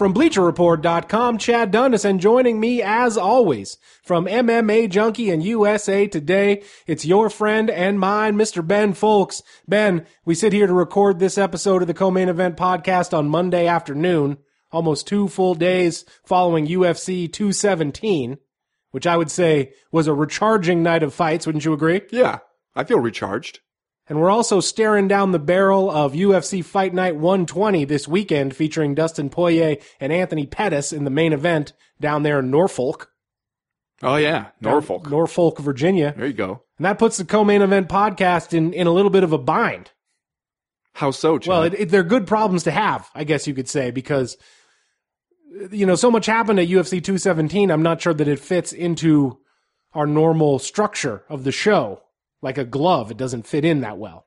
from BleacherReport.com, Chad Dundas, and joining me as always from MMA Junkie and USA Today, it's your friend and mine, Mr. Ben Fowlkes. Ben, we sit here to record this episode of the co-main event podcast on Monday afternoon, almost two full days following UFC 217, which I would say was a recharging night of fights. Wouldn't you agree? Yeah, I feel recharged. And we're also staring down the barrel of UFC Fight Night 120 this weekend, featuring Dustin Poirier and Anthony Pettis in the main event down there in Norfolk, Oh yeah, Norfolk. Norfolk, Virginia. there you go. And that puts the co-main event podcast in, in a little bit of a bind. How so, Chad? Well, it, it, they're good problems to have, I guess you could say, because you know so much happened at UFC 217. I'm not sure that it fits into our normal structure of the show like a glove. It doesn't fit in that well.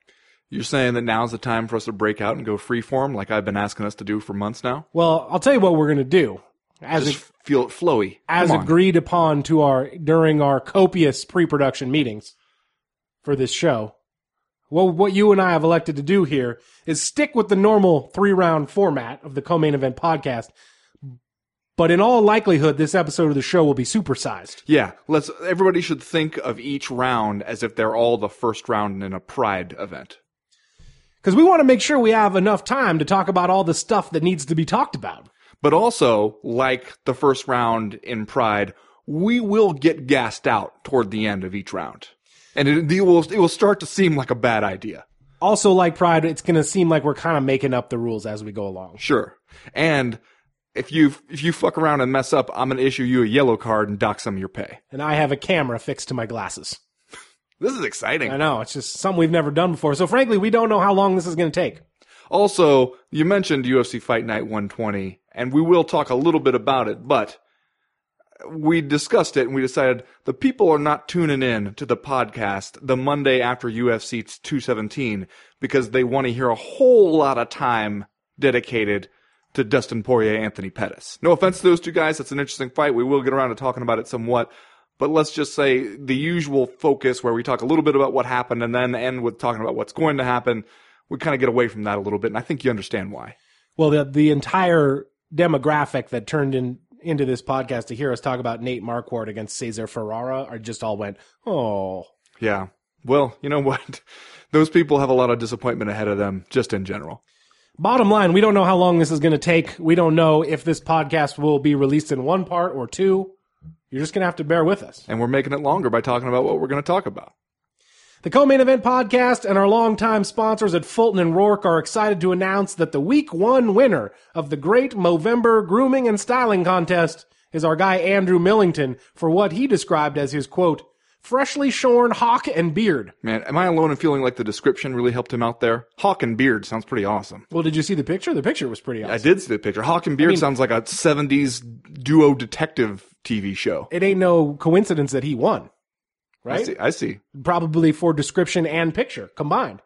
You're saying that now's the time for us to break out and go freeform, like I've been asking us to do for months now. Well, I'll tell you what we're going to do. As Just feel it flowy. as agreed upon to our during our copious pre-production meetings for this show. Well, what you and I have elected to do here is stick with the normal three-round format of the co-main event podcast. But in all likelihood, this episode of the show will be supersized. Yeah, let's. Everybody should think of each round as if they're all the first round in a Pride event. Because we want to make sure we have enough time to talk about all the stuff that needs to be talked about. But also, like the first round in Pride, we will get gassed out toward the end of each round, and it, it will it will start to seem like a bad idea. Also, like Pride, it's going to seem like we're kind of making up the rules as we go along. Sure. And if you if you fuck around and mess up, I'm gonna issue you a yellow card and dock some of your pay. And I have a camera fixed to my glasses. This is exciting. I know, it's just something we've never done before. So frankly, we don't know how long this is going to take. Also, you mentioned UFC Fight Night 120, and we will talk a little bit about it, but we discussed it and we decided the people are not tuning in to the podcast the Monday after UFC 217 because they want to hear a whole lot of time dedicated to Dustin Poirier, Anthony Pettis. No offense to those two guys, it's an interesting fight. We will get around to talking about it somewhat. But let's just say the usual focus where we talk a little bit about what happened and then end with talking about what's going to happen. We kind of get away from that a little bit, and I think you understand why. Well, the the entire demographic that turned in into this podcast to hear us talk about Nate Marquardt against Cesar Ferreira are just all went, oh. Yeah. Well, you know what? Those people have a lot of disappointment ahead of them, just in general. Bottom line, we don't know how long this is going to take. We don't know if this podcast will be released in one part or two. You're just going to have to bear with us. And we're making it longer by talking about what we're going to talk about. The co-main event podcast and our longtime sponsors at Fulton and Roark are excited to announce that the week one winner of the great Movember grooming and styling contest is our guy Andrew Millington for what he described as his quote, freshly shorn hawk and beard. Man, am I alone in feeling like the description really helped him out there? Hawk and beard sounds pretty awesome. Well, did you see the picture? The picture was pretty awesome. I did see the picture. Hawk and beard mean- sounds like a 70s duo detective TV show. It ain't no coincidence that he won, right? I see. I see. Probably for description and picture combined.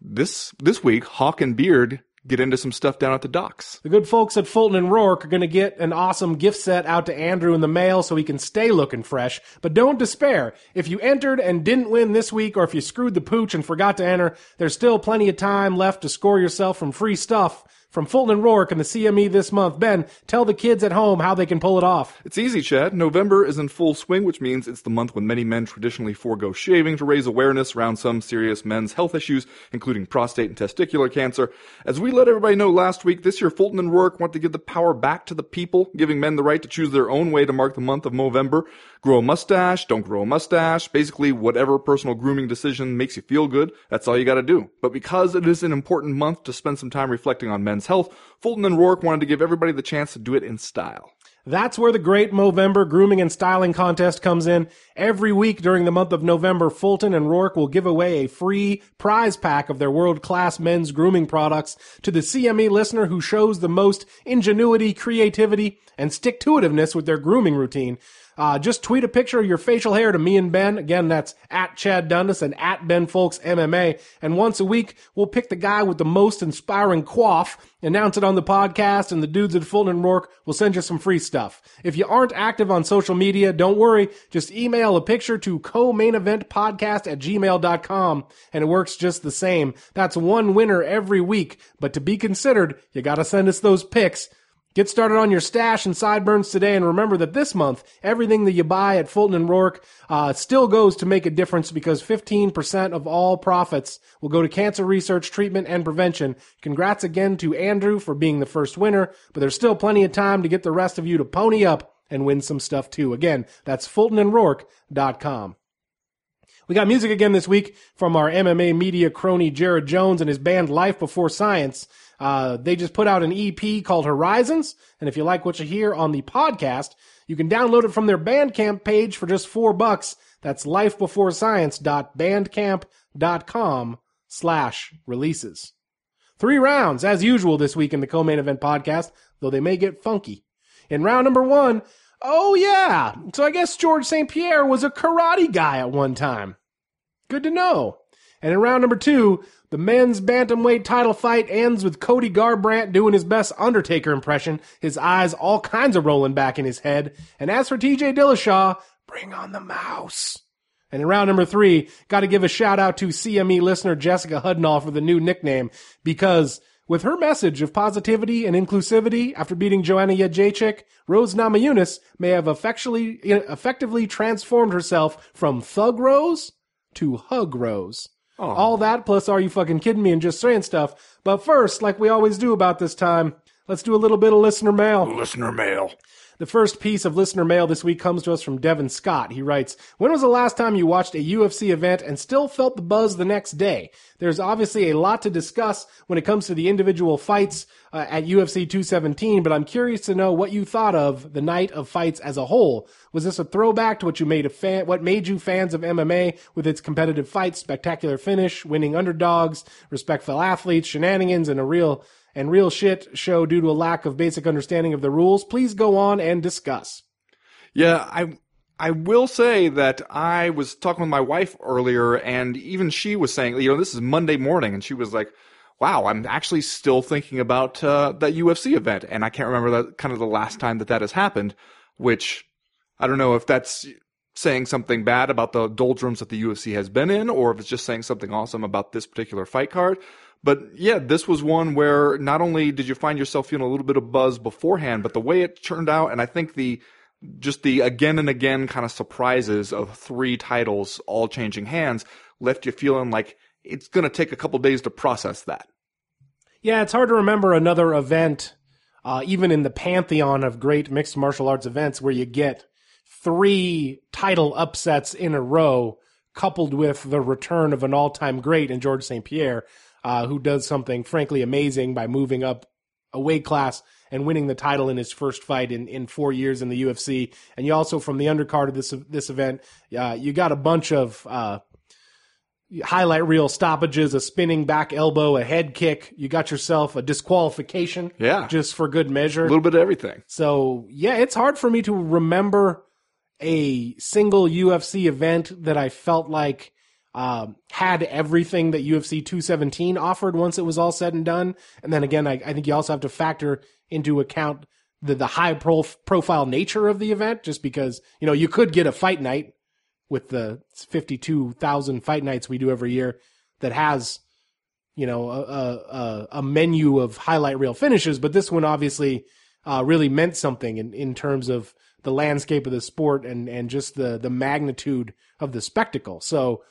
This this week, Hawk and Beard get into some stuff down at the docks. The good folks at Fulton and Roark are going to get an awesome gift set out to Andrew in the mail so he can stay looking fresh. But don't despair. If you entered and didn't win this week, or if you screwed the pooch and forgot to enter, there's still plenty of time left to score yourself from free stuff from Fulton and Roark and the CME this month. Ben, tell the kids at home how they can pull it off. It's easy, Chad. November is in full swing, which means it's the month when many men traditionally forego shaving to raise awareness around some serious men's health issues, including prostate and testicular cancer. As we let everybody know last week, this year Fulton and Roark want to give the power back to the people, giving men the right to choose their own way to mark the month of November. Grow a mustache, don't grow a mustache, basically whatever personal grooming decision makes you feel good, that's all you gotta do. But because it is an important month to spend some time reflecting on men's health, Fulton and Roark wanted to give everybody the chance to do it in style. That's where the great Movember grooming and styling contest comes in. Every week during the month of November, Fulton and Roark will give away a free prize pack of their world-class men's grooming products to the CME listener who shows the most ingenuity, creativity, and stick-to-itiveness with their grooming routine. Uh, just tweet a picture of your facial hair to me and Ben. Again, that's at Chad Dundas and at Ben Fowlkes MMA. And once a week, we'll pick the guy with the most inspiring quaff, announce it on the podcast, and the dudes at Fulton and Roark will send you some free stuff. If you aren't active on social media, don't worry. Just email a picture to co-maineventpodcast at gmail.com and it works just the same. That's one winner every week. But to be considered, you gotta send us those pics. Get started on your stash and sideburns today, and remember that this month, everything that you buy at Fulton and Roark uh, still goes to make a difference because 15% of all profits will go to cancer research, treatment, and prevention. Congrats again to Andrew for being the first winner, but there's still plenty of time to get the rest of you to pony up and win some stuff too. Again, that's FultonandRoark.com. We got music again this week from our MMA media crony Jared Jones and his band Life Before Science. Uh, they just put out an EP called Horizons, and if you like what you hear on the podcast, you can download it from their Bandcamp page for just four bucks. That's lifebeforescience.bandcamp.com slash releases. Three rounds, as usual, this week in the co-main event podcast, though they may get funky. In round number one, oh yeah, so I guess George St. Pierre was a karate guy at one time. Good to know. And in round number two, the men's bantamweight title fight ends with Cody Garbrandt doing his best Undertaker impression, his eyes all kinds of rolling back in his head. And as for TJ Dillashaw, bring on the mouse. And in round number three, got to give a shout out to CME listener Jessica Hudnall for the new nickname because with her message of positivity and inclusivity after beating Joanna Jędrzejczyk, Rose Namajunas may have effectually, effectively transformed herself from Thug Rose to Hug Rose. Oh. All that plus are you fucking kidding me and just saying stuff. But first, like we always do about this time, let's do a little bit of listener mail. Listener mail. The first piece of listener mail this week comes to us from Devin Scott. He writes, When was the last time you watched a UFC event and still felt the buzz the next day? There's obviously a lot to discuss when it comes to the individual fights uh, at UFC 217, but I'm curious to know what you thought of the night of fights as a whole. Was this a throwback to what you made a fan, what made you fans of MMA with its competitive fights, spectacular finish, winning underdogs, respectful athletes, shenanigans, and a real and real shit show due to a lack of basic understanding of the rules? Please go on and discuss. Yeah, I I will say that I was talking with my wife earlier, and even she was saying, you know, this is Monday morning, and she was like, "Wow, I'm actually still thinking about uh, that UFC event," and I can't remember that kind of the last time that that has happened. Which I don't know if that's saying something bad about the doldrums that the UFC has been in, or if it's just saying something awesome about this particular fight card. But yeah, this was one where not only did you find yourself feeling a little bit of buzz beforehand, but the way it turned out, and I think the just the again and again kind of surprises of three titles all changing hands left you feeling like it's going to take a couple days to process that. Yeah, it's hard to remember another event, uh, even in the pantheon of great mixed martial arts events, where you get three title upsets in a row, coupled with the return of an all-time great in George St. Pierre, uh, who does something frankly amazing by moving up a weight class and winning the title in his first fight in, in four years in the UFC. And you also, from the undercard of this this event, uh, you got a bunch of uh, highlight reel stoppages, a spinning back elbow, a head kick. You got yourself a disqualification, Yeah. just for good measure. A little bit of everything. So yeah, it's hard for me to remember a single UFC event that I felt like um, had everything that UFC 217 offered once it was all said and done. And then again, I, I think you also have to factor into account the the high pro- profile nature of the event, just because you know you could get a fight night with the 52,000 fight nights we do every year that has you know a, a, a- a menu of highlight reel finishes, but this one obviously uh, really meant something in, in terms of the landscape of the sport and and just the the magnitude of the spectacle. So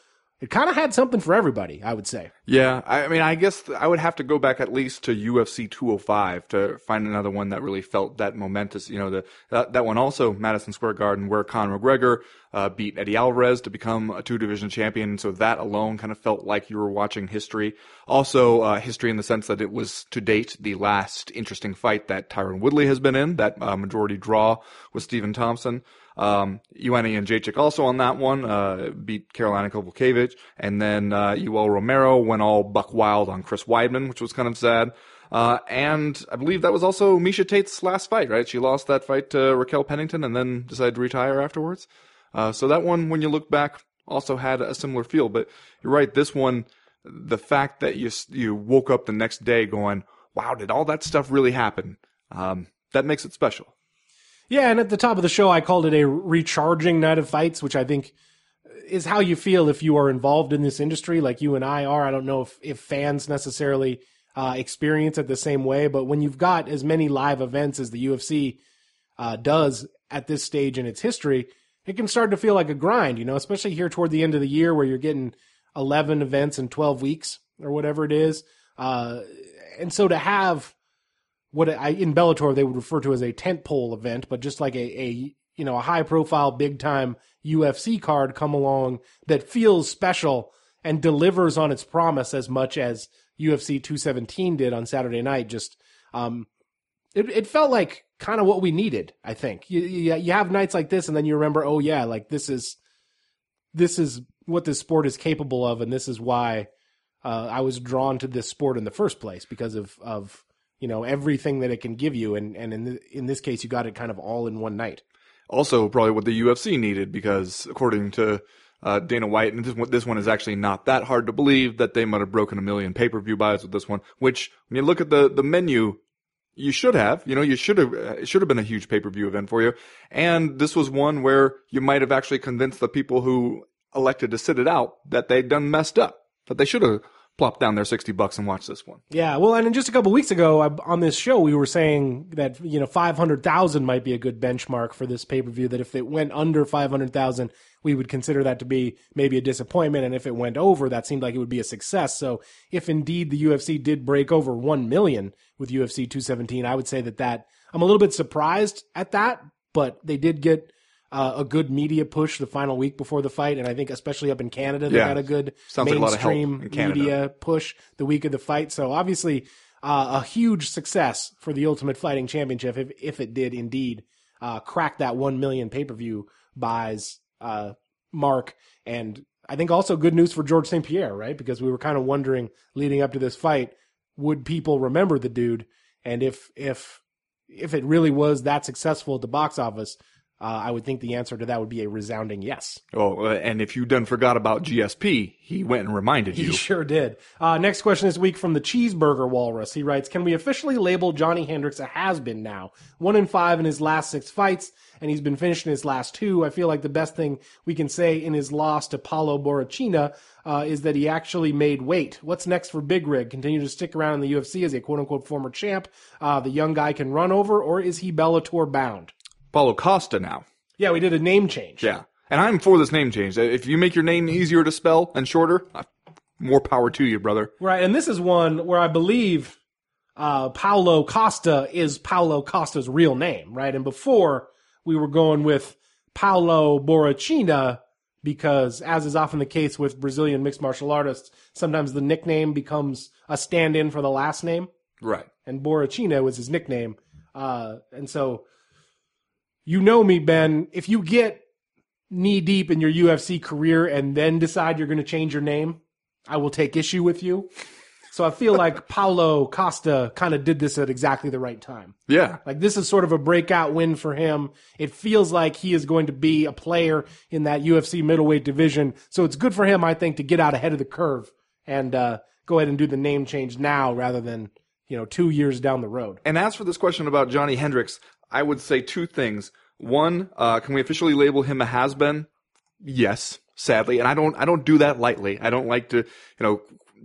it kind of had something for everybody, I would say. Yeah, I mean, I guess I would have to go back at least to UFC 205 to find another one that really felt that momentous. You know, the that, that one also Madison Square Garden, where Conor McGregor uh, beat Eddie Alvarez to become a two division champion. So that alone kind of felt like you were watching history. Also, uh, history in the sense that it was to date the last interesting fight that Tyron Woodley has been in, that uh, majority draw with Stephen Thompson. Um, and Jacek also on that one, uh, beat Karolina Kowalkiewicz. And then, uh, Romero went all buck wild on Chris Weidman, which was kind of sad. Uh, and I believe that was also Miesha Tate's last fight, right? She lost that fight to Raquel Pennington and then decided to retire afterwards. Uh, so that one, when you look back, also had a similar feel. But you're right, this one, the fact that you you woke up the next day going, "Wow, did all that stuff really happen?" Um, that makes it special. Yeah, and at the top of the show, I called it a recharging night of fights, which I think is how you feel if you are involved in this industry, like you and I are. I don't know if if fans necessarily uh, experience it the same way, but when you've got as many live events as the UFC uh, does at this stage in its history, it can start to feel like a grind, you know, especially here toward the end of the year where you're getting 11 events in 12 weeks or whatever it is. Uh, and so to have what I, in Bellator they would refer to as a tentpole event, but just like a, a you know a high profile, big time UFC card come along that feels special and delivers on its promise as much as UFC 217 did on Saturday night. Just um, it it felt like kind of what we needed. I think you, you you have nights like this, and then you remember, oh yeah, like this is this is what this sport is capable of, and this is why uh, I was drawn to this sport in the first place because of of you know everything that it can give you, and and in the, in this case, you got it kind of all in one night. Also, probably what the UFC needed because according to uh, Dana White, and this one, this one is actually not that hard to believe that they might have broken a million pay per view buys with this one. Which, when you look at the the menu, you should have. You know, you should have. It should have been a huge pay per view event for you. And this was one where you might have actually convinced the people who elected to sit it out that they'd done messed up, that they should have plop down their 60 bucks and watch this one. Yeah, well, and just a couple weeks ago I, on this show, we were saying that you know 500,000 might be a good benchmark for this pay per view. That if it went under 500,000, we would consider that to be maybe a disappointment, and if it went over, that seemed like it would be a success. So, if indeed the UFC did break over 1 million with UFC 217, I would say that that I'm a little bit surprised at that, but they did get uh, a good media push the final week before the fight, and I think especially up in Canada, they Yeah. got a good Sounds like a lot of help mainstream media push the week of the fight. So obviously, uh, a huge success for the Ultimate Fighting Championship if if it did indeed uh, crack that one million pay per view buys uh, mark, and I think also good news for George St Pierre, right? Because we were kind of wondering leading up to this fight, would people remember the dude, and if if if it really was that successful at the box office. Uh, I would think the answer to that would be a resounding yes. Oh, and if you done forgot about GSP, he went and reminded you. He sure did. Uh, next question this week from the Cheeseburger Walrus. He writes, "Can we officially label Johnny Hendricks a has-been now? One in five in his last six fights, and he's been finishing his last two. I feel like the best thing we can say in his loss to Paulo Borrachinha uh, is that he actually made weight. What's next for Big Rig? Continue to stick around in the UFC as a quote-unquote former champ? Uh, the young guy can run over, or is he Bellator bound? Paulo Costa now. Yeah, we did a name change. Yeah. And I'm for this name change. If you make your name easier to spell and shorter, uh, more power to you, brother. Right, and this is one where I believe uh, Paulo Costa is Paulo Costa's real name, right? And before we were going with Paulo Borrachinha because, as is often the case with Brazilian mixed martial artists, sometimes the nickname becomes a stand-in for the last name, Right. and Borrachinha was his nickname. Uh, and so, you know me, Ben. If you get knee deep in your UFC career and then decide you're going to change your name, I will take issue with you. So I feel like Paulo Costa kind of did this at exactly the right time. Yeah. Like this is sort of a breakout win for him. It feels like he is going to be a player in that UFC middleweight division. So it's good for him, I think, to get out ahead of the curve and uh, go ahead and do the name change now rather than you know two years down the road. And as for this question about Johnny Hendricks, I would say two things. One, uh, can we officially label him a has been? Yes, sadly, and I don't I don't do that lightly. I don't like to you know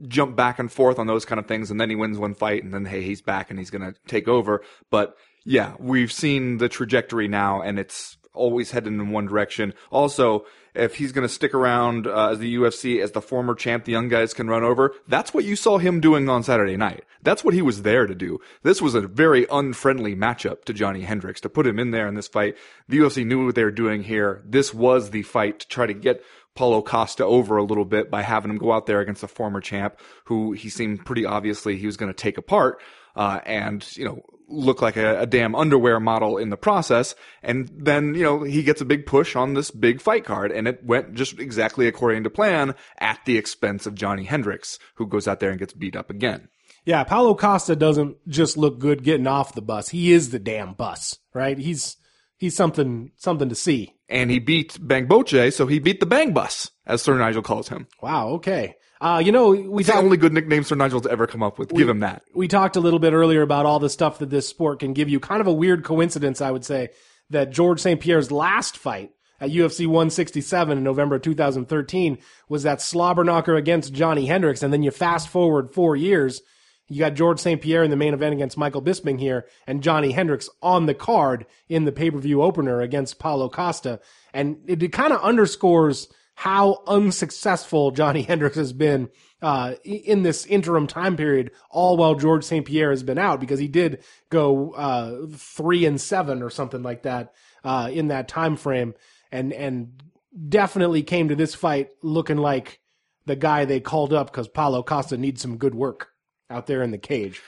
jump back and forth on those kind of things, and then he wins one fight, and then hey, he's back and he's gonna take over. But yeah, we've seen the trajectory now, and it's always headed in one direction. Also, if he's going to stick around uh, as the UFC as the former champ, the young guys can run over. That's what you saw him doing on Saturday night. That's what he was there to do. This was a very unfriendly matchup to Johnny Hendricks to put him in there in this fight. The UFC knew what they were doing here. This was the fight to try to get Paulo Costa over a little bit by having him go out there against a former champ who he seemed pretty obviously he was going to take apart. Uh, and, you know, look like a, a damn underwear model in the process. And then, you know, he gets a big push on this big fight card and it went just exactly according to plan at the expense of Johnny Hendricks, who goes out there and gets beat up again. Yeah, Paulo Costa doesn't just look good getting off the bus. He is the damn bus, right? He's he's something something to see. And he beat Bamgbose, so he beat the Bang Bus, as Sir Nigel calls him. Wow. Okay. Uh, you know, we It's the only good nickname Sir Nigel's ever come up with. Give him that. we talked a little bit earlier about all the stuff that this sport can give you. Kind of a weird coincidence, I would say, that George St. Pierre's last fight at UFC 167 in November 2013 was that slobber knocker against Johnny Hendricks. And then you fast forward four years, you got George St. Pierre in the main event against Michael Bisping here and Johnny Hendricks on the card in the pay-per-view opener against Paulo Costa. And it, it kind of underscores how unsuccessful Johnny Hendricks has been uh, in this interim time period, all while George St. Pierre has been out because he did go uh, three and seven or something like that uh, in that time frame, and and definitely came to this fight looking like the guy they called up because Paulo Costa needs some good work out there in the cage.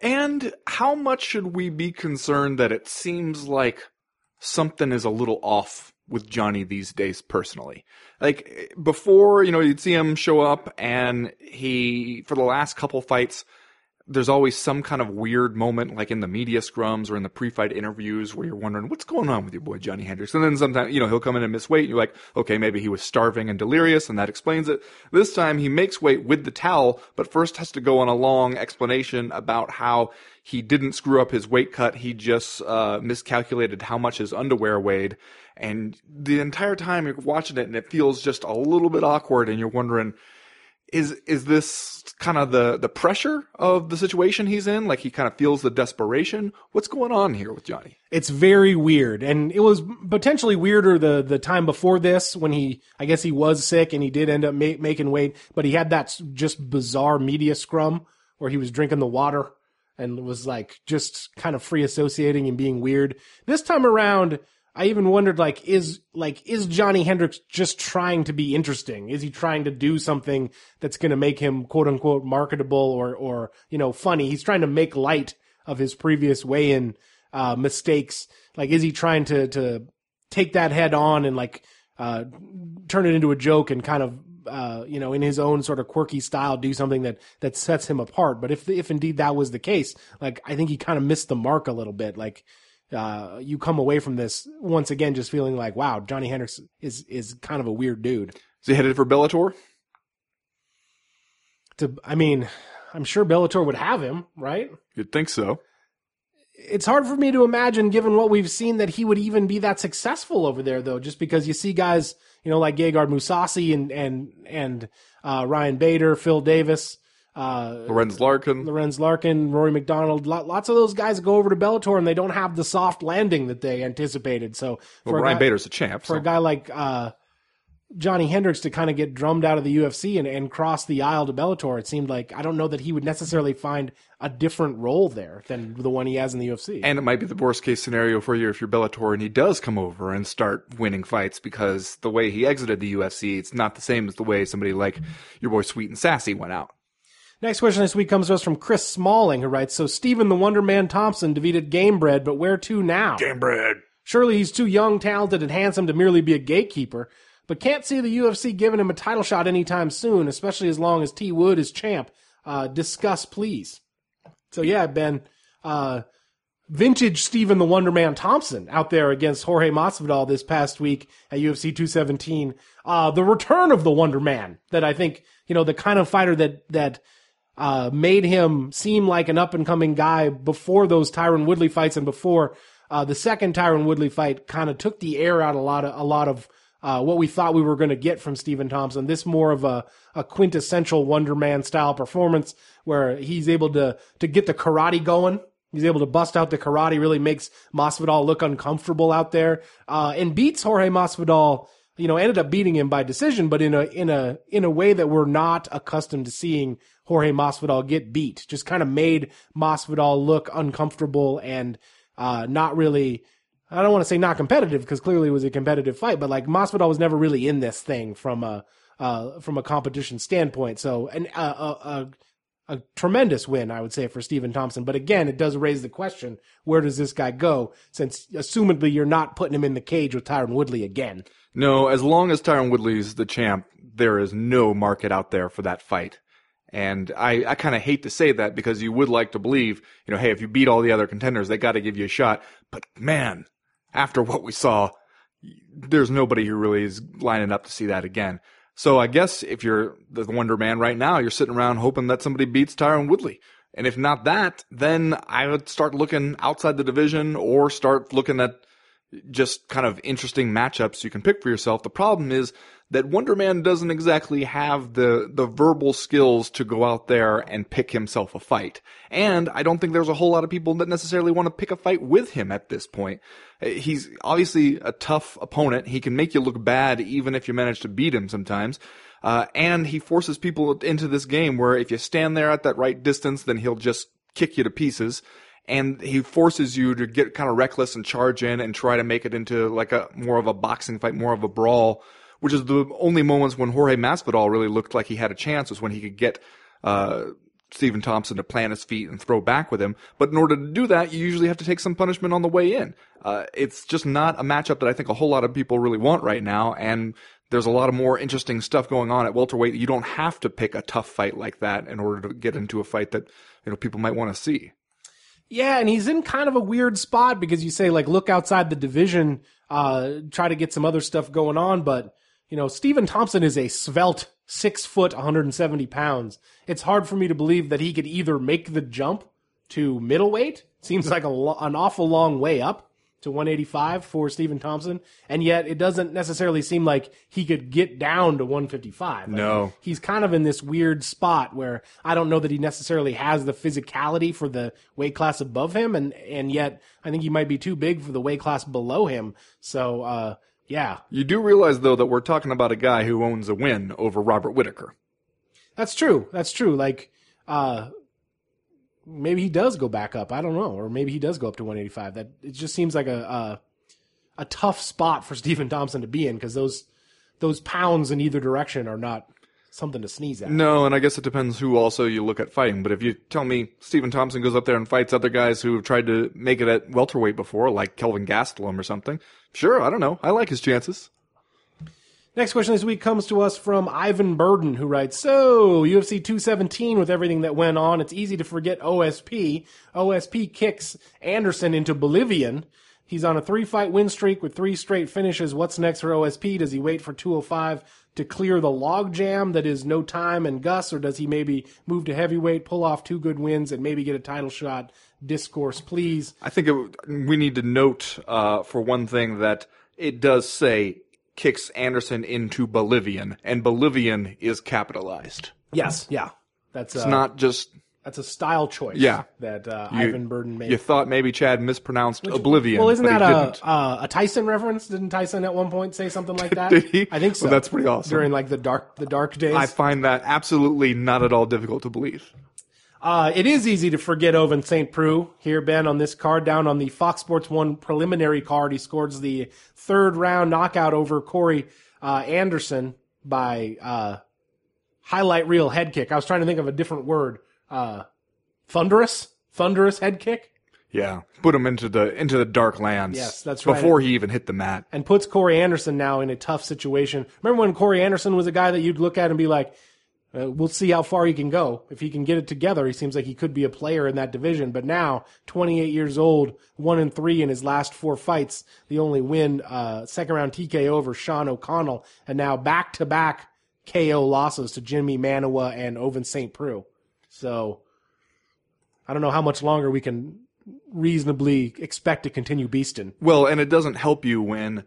And how much should we be concerned that it seems like something is a little off with Johnny these days personally? Like before, you know, you'd see him show up and he, for the last couple fights, there's always some kind of weird moment, like in the media scrums or in the pre-fight interviews, where you're wondering what's going on with your boy Johnny Hendricks. And then sometimes, you know, he'll come in and miss weight. And you're like, okay, maybe he was starving and delirious, and that explains it. This time, he makes weight with the towel, but first has to go on a long explanation about how he didn't screw up his weight cut. He just uh, miscalculated how much his underwear weighed. And the entire time you're watching it, and it feels just a little bit awkward, and you're wondering is is this kind of the the pressure of the situation he's in? Like he kind of feels the desperation? What's going on here with johnny? It's very weird, and it was potentially weirder the the time before this when he, I guess he was sick and he did end up ma- making weight, but he had that just bizarre media scrum where he was drinking the water and was like just kind of free associating and being weird. This time around, I even wondered like is like is Johnny Hendricks just trying to be interesting? Is he trying to do something that's going to make him quote unquote marketable or or you know funny? He's trying to make light of his previous weigh-in uh, mistakes. Like is he trying to to take that head on and like uh, turn it into a joke and kind of uh, you know in his own sort of quirky style do something that that sets him apart? But if if indeed that was the case, like I think he kind of missed the mark a little bit. Like uh, you come away from this once again just feeling like, wow, Johnny Hendricks is is kind of a weird dude. is he headed for bellator To I mean, I'm sure Bellator would have him, right? you'd think so It's hard for me to imagine, given what we've seen, that he would even be that successful over there, though. Just because you see guys, you know, like Gegard Mousasi and and and uh, Ryan Bader, Phil Davis, uh, lorenz larkin Lorenz Larkin, Rory MacDonald, lo- lots of those guys go over to Bellator and they don't have the soft landing that they anticipated. So well, ryan guy- bader's a champ for so. a guy like uh, Johnny Hendricks to kind of get drummed out of the UFC and, and cross the aisle to Bellator, it seemed like I don't know that he would necessarily find a different role there than the one he has in the UFC. and it might be the worst case scenario for you if you're Bellator and he does come over and start winning fights because the way he exited the UFC, it's not the same as the way somebody like your boy Sweet and Sassy went out. Next question this week comes to us from Chris Smalling, who writes, So Stephen the Wonder Man Thompson defeated Gamebred, but where to now? Gamebred. Surely he's too young, talented, and handsome to merely be a gatekeeper, but can't see the UFC giving him a title shot anytime soon, especially as long as T Wood is champ. Uh, discuss, please. So yeah, Ben, uh, vintage Stephen the Wonder Man Thompson out there against Jorge Masvidal this past week at UFC 217. Uh, the return of the Wonder Man that I think, you know, the kind of fighter that, that, uh, made him seem like an up and coming guy before those Tyron Woodley fights and before, uh, the second Tyron Woodley fight kind of took the air out a lot of, a lot of, uh, what we thought we were going to get from Stephen Thompson. This more of a, a quintessential Wonder Man style performance where he's able to, to get the karate going. He's able to bust out the karate, really makes Masvidal look uncomfortable out there, uh, and beats Jorge Masvidal. You know, ended up beating him by decision, but in a in a in a way that we're not accustomed to seeing Jorge Masvidal get beat. Just kind of made Masvidal look uncomfortable and uh, not really. I don't want to say not competitive because clearly it was a competitive fight, but like Masvidal was never really in this thing from a uh, from a competition standpoint. So, a, a, a a tremendous win, I would say, for Stephen Thompson. But again, it does raise the question: where does this guy go? Since assumedly you're not putting him in the cage with Tyron Woodley again. No, as long as Tyron Woodley's the champ, there is no market out there for that fight. And I, I kind of hate to say that because you would like to believe, you know, hey, if you beat all the other contenders, they got to give you a shot. But man, after what we saw, there's nobody who really is lining up to see that again. So I guess if you're the Wonder Man right now, you're sitting around hoping that somebody beats Tyron Woodley. And if not that, then I would start looking outside the division or start looking at just kind of interesting matchups you can pick for yourself. The problem is that Wonder Man doesn't exactly have the, the verbal skills to go out there and pick himself a fight. And I don't think there's a whole lot of people that necessarily want to pick a fight with him at this point. He's obviously a tough opponent. He can make you look bad even if you manage to beat him sometimes. Uh, and he forces people into this game where if you stand there at that right distance, then he'll just kick you to pieces. And he forces you to get kind of reckless and charge in and try to make it into like a more of a boxing fight, more of a brawl, which is the only moments when Jorge Masvidal really looked like he had a chance was when he could get, uh, Stephen Thompson to plant his feet and throw back with him. But in order to do that, you usually have to take some punishment on the way in. Uh, it's just not a matchup that I think a whole lot of people really want right now. And there's a lot of more interesting stuff going on at welterweight. You don't have to pick a tough fight like that in order to get into a fight that you know people might want to see. Yeah, and he's in kind of a weird spot because you say like look outside the division, uh, try to get some other stuff going on, but you know Stephen Thompson is a svelte six foot, 170 pounds. It's hard for me to believe that he could either make the jump to middleweight. Seems like a an awful long way up to 185 for Stephen Thompson, and yet it doesn't necessarily seem like he could get down to 155. Like, No. he's kind of in this weird spot where I don't know that he necessarily has the physicality for the weight class above him, and and yet I think he might be too big for the weight class below him. So, uh, yeah, You do realize though that we're talking about a guy who owns a win over Robert Whitaker. that's true. That's true. Like, uh, maybe he does go back up. I don't know, or maybe he does go up to 185. That it just seems like a a, a tough spot for Stephen Thompson to be in because those those pounds in either direction are not something to sneeze at. No, and I guess it depends who also you look at fighting. But if you tell me Stephen Thompson goes up there and fights other guys who have tried to make it at welterweight before, like Kelvin Gastelum or something, sure, I don't know. I like his chances. Next question this week comes to us from Ivan Burden, who writes So, UFC 217, with everything that went on, it's easy to forget OSP. OSP kicks Anderson into Bolivian. He's on a three fight win streak with three straight finishes. What's next for OSP? Does he wait for 205 to clear the logjam that is no time and Gus, or does he maybe move to heavyweight, pull off two good wins, and maybe get a title shot? Discourse, please. I think it, we need to note, uh, for one thing, that it does say kicks Anderson into Bolivian, and Bolivian is capitalized. Yes, yeah. That's uh, It's not just that's a style choice. Yeah. that uh, you, Ivan Burden made. You thought maybe Chad mispronounced Oblivion. Well, isn't that a, a a Tyson reference? Didn't Tyson at one point say something like that? Did he? I think so. Well, that's pretty awesome. During like the dark the dark days. I find that absolutely not at all difficult to believe. Uh, it is easy to forget Ovince St. Preux here, Ben, on this card. Down on the Fox Sports 1 preliminary card, he scores the third round knockout over Corey uh, Anderson by uh, highlight reel head kick. I was trying to think of a different word. Uh, thunderous? Thunderous head kick? Yeah, put him into the into the dark lands. Yes, that's right. Before he even hit the mat. and puts Corey Anderson now in a tough situation. Remember when Corey Anderson was a guy that you'd look at and be like, uh, we'll see how far he can go. If he can get it together, he seems like he could be a player in that division. But now, 28 years old, one and three in his last four fights, the only win, uh, second round TKO over Sean O'Connell, and now back to back KO losses to Jimmy Manuwa and Ovince St. Preux. So, I don't know how much longer we can reasonably expect to continue beasting. Well, and it doesn't help you when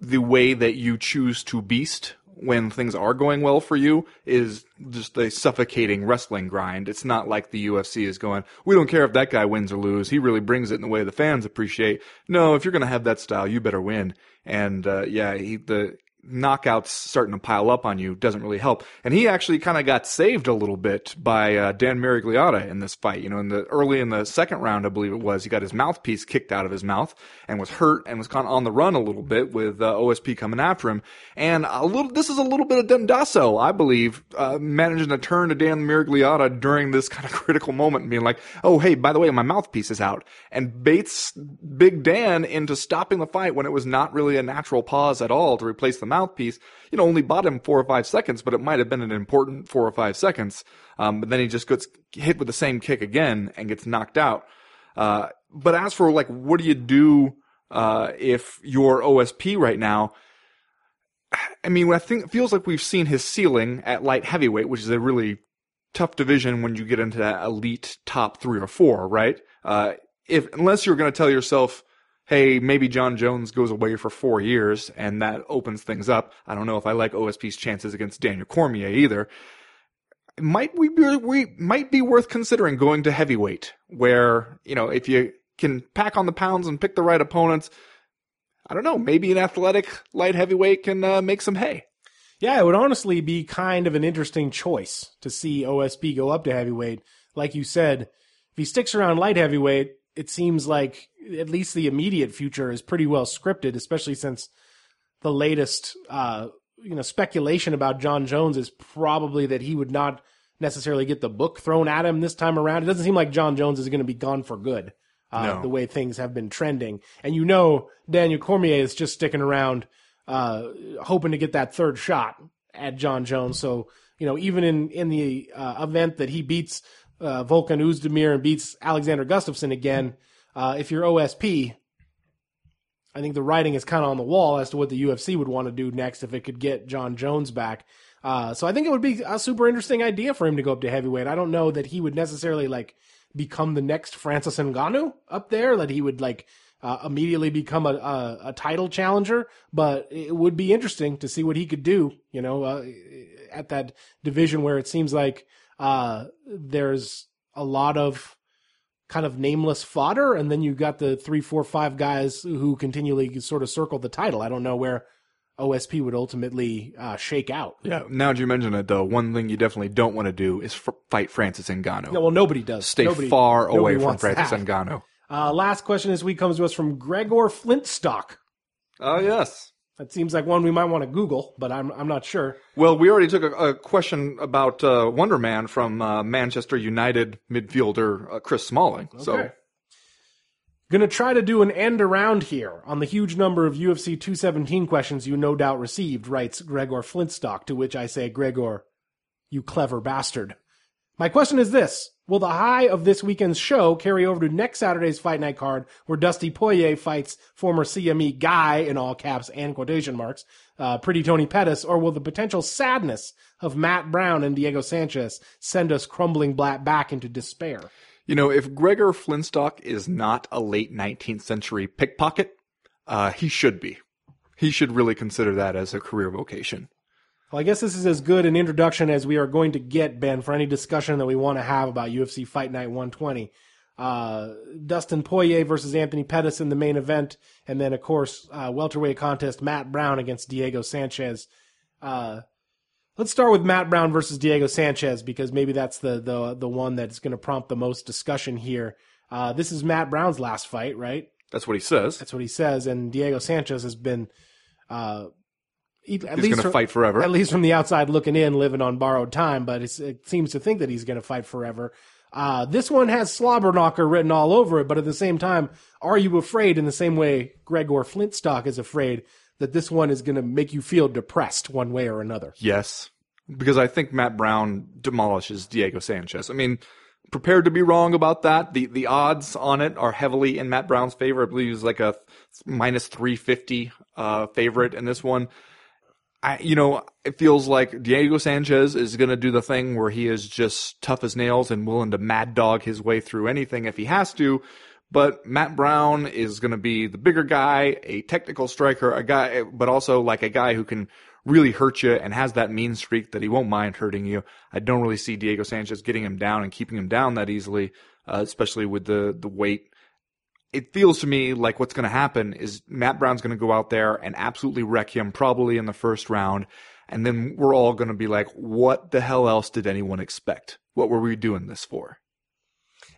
the way that you choose to beast when things are going well for you is just a suffocating wrestling grind. It's not like the UFC is going, we don't care if that guy wins or lose. He really brings it in the way the fans appreciate. No, if you're going to have that style, you better win. And, uh, yeah, he, the, knockouts starting to pile up on you doesn't really help. And he actually kind of got saved a little bit by uh, Dan Miragliotta in this fight. You know, in the early in the second round, I believe it was, he got his mouthpiece kicked out of his mouth and was hurt and was kind of on the run a little bit with uh, OSP coming after him. And a little, this is a little bit of Dendasso, I believe, uh, managing to turn to Dan Miragliotta during this kind of critical moment and being like, "Oh, hey, by the way, my mouthpiece is out," and baits Big Dan into stopping the fight when it was not really a natural pause at all to replace the mouthpiece, you know, only bought him four or five seconds, but it might have been an important four or five seconds. Um, but then he just gets hit with the same kick again and gets knocked out. Uh, but as for like, what do you do, uh, if you're OSP right now? I mean, I think it feels like we've seen his ceiling at light heavyweight, which is a really tough division when you get into that elite top three or four, right? Uh, if unless you're going to tell yourself, hey, maybe Jon Jones goes away for four years and that opens things up. I don't know if I like OSP's chances against Daniel Cormier either. Might we be, we might be worth considering going to heavyweight, where you know if you can pack on the pounds and pick the right opponents. I don't know. Maybe an athletic light heavyweight can uh, make some hay. Yeah, it would honestly be kind of an interesting choice to see OSP go up to heavyweight. Like you said, if he sticks around light heavyweight, it seems like at least the immediate future is pretty well scripted, especially since the latest uh, you know speculation about Jon Jones is probably that he would not necessarily get the book thrown at him this time around. It doesn't seem like Jon Jones is going to be gone for good. Uh, No. The way things have been trending, and you know Daniel Cormier is just sticking around, uh, hoping to get that third shot at Jon Jones. So you know, even in in the uh, event that he beats uh, Volkan Oezdemir and beats Alexander Gustafsson again, uh, if you're OSP, I think the writing is kind of on the wall as to what the UFC would want to do next if it could get Jon Jones back. Uh, so I think it would be a super interesting idea for him to go up to heavyweight. I don't know that he would necessarily like become the next Francis Ngannou up there, that he would like uh, immediately become a, a, a title challenger, but it would be interesting to see what he could do, you know, uh, at that division where it seems like uh, there's a lot of kind of nameless fodder, and then you've got the three, four, five guys who continually sort of circle the title. I don't know where OSP would ultimately uh, shake out. Yeah. Now that you mention it, though, one thing you definitely don't want to do is f- fight Francis Ngannou. No, well, nobody does. Stay Nobody- far away from Francis that. Ngannou. Uh, last question this week comes to us from Gregor Flintstock. Oh yes. That seems like one we might want to Google, but I'm I'm not sure. Well, we already took a, a question about uh, Wonder Man from uh, Manchester United midfielder uh, Chris Smalling. So Gonna try to do an end around here on the huge number of UFC 217 questions you no doubt received, writes Gregor Flintstock, to which I say, Gregor, you clever bastard. My question is this. Will the high of this weekend's show carry over to next Saturday's Fight Night card where Dusty Poirier fights former CME guy, in all caps and quotation marks, uh, Pretty Tony Pettis, or will the potential sadness of Matt Brown and Diego Sanchez send us crumbling black back into despair? you know, if Gregor Flintstock is not a late 19th century pickpocket, uh, he should be. He should really consider that as a career vocation. Well, I guess this is as good an introduction as we are going to get, Ben, for any discussion that we want to have about UFC Fight Night 120. Uh, Dustin Poirier versus Anthony Pettis in the main event, and then, of course, uh, welterweight contest Matt Brown against Diego Sanchez. Uh, let's start with Matt Brown versus Diego Sanchez because maybe that's the the the one that's going to prompt the most discussion here. Uh, this is Matt Brown's last fight, right? That's what he says. That's what he says, and Diego Sanchez has been. At He's least going to from- fight forever. at least from the outside looking in, living on borrowed time, but it seems to think that he's going to fight forever. Uh, this one has Slobberknocker written all over it, but at the same time, are you afraid in the same way Gregor Flintstock is afraid that this one is going to make you feel depressed one way or another? Yes, because I think Matt Brown demolishes Diego Sanchez. I mean, prepared to be wrong about that. The the odds on it are heavily in Matt Brown's favor. I believe he's like a minus three fifty uh, favorite in this one. I, you know, it feels like Diego Sanchez is going to do the thing where he is just tough as nails and willing to mad dog his way through anything if he has to. But Matt Brown is going to be the bigger guy, a technical striker, a guy, but also like a guy who can really hurt you and has that mean streak that he won't mind hurting you. I don't really see Diego Sanchez getting him down and keeping him down that easily, uh, especially with the, the weight it feels to me like what's going to happen is Matt Brown's going to go out there and absolutely wreck him, probably in the first round. And then we're all going to be like, what the hell else did anyone expect? What were we doing this for?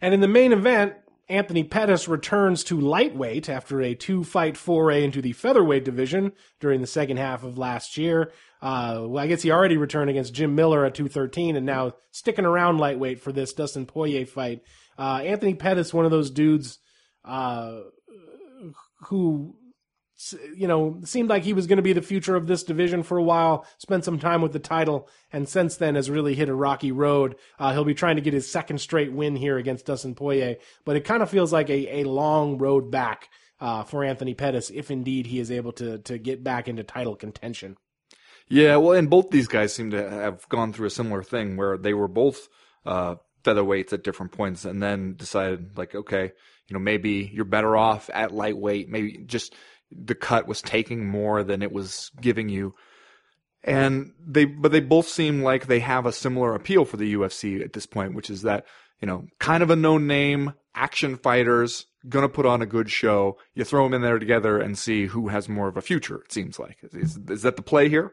And in the main event, Anthony Pettis returns to lightweight after a two fight foray into the featherweight division during the second half of last year. Uh, well, I guess he already returned against Jim Miller at 213 and now sticking around lightweight for this Dustin Poirier fight. Uh, Anthony Pettis, one of those dudes uh, who you know, seemed like he was going to be the future of this division for a while. Spent some time with the title, and since then has really hit a rocky road. Uh, he'll be trying to get his second straight win here against Dustin Poirier, but it kind of feels like a, a long road back uh, for Anthony Pettis if indeed he is able to to get back into title contention. Yeah, well, and both these guys seem to have gone through a similar thing where they were both uh, featherweights at different points, and then decided like, okay, you know, maybe you're better off at lightweight. Maybe just the cut was taking more than it was giving you. And they, but they both seem like they have a similar appeal for the UFC at this point, which is that, you know, kind of a known name, action fighters, gonna put on a good show. You throw them in there together and see who has more of a future, it seems like. Is, is that the play here?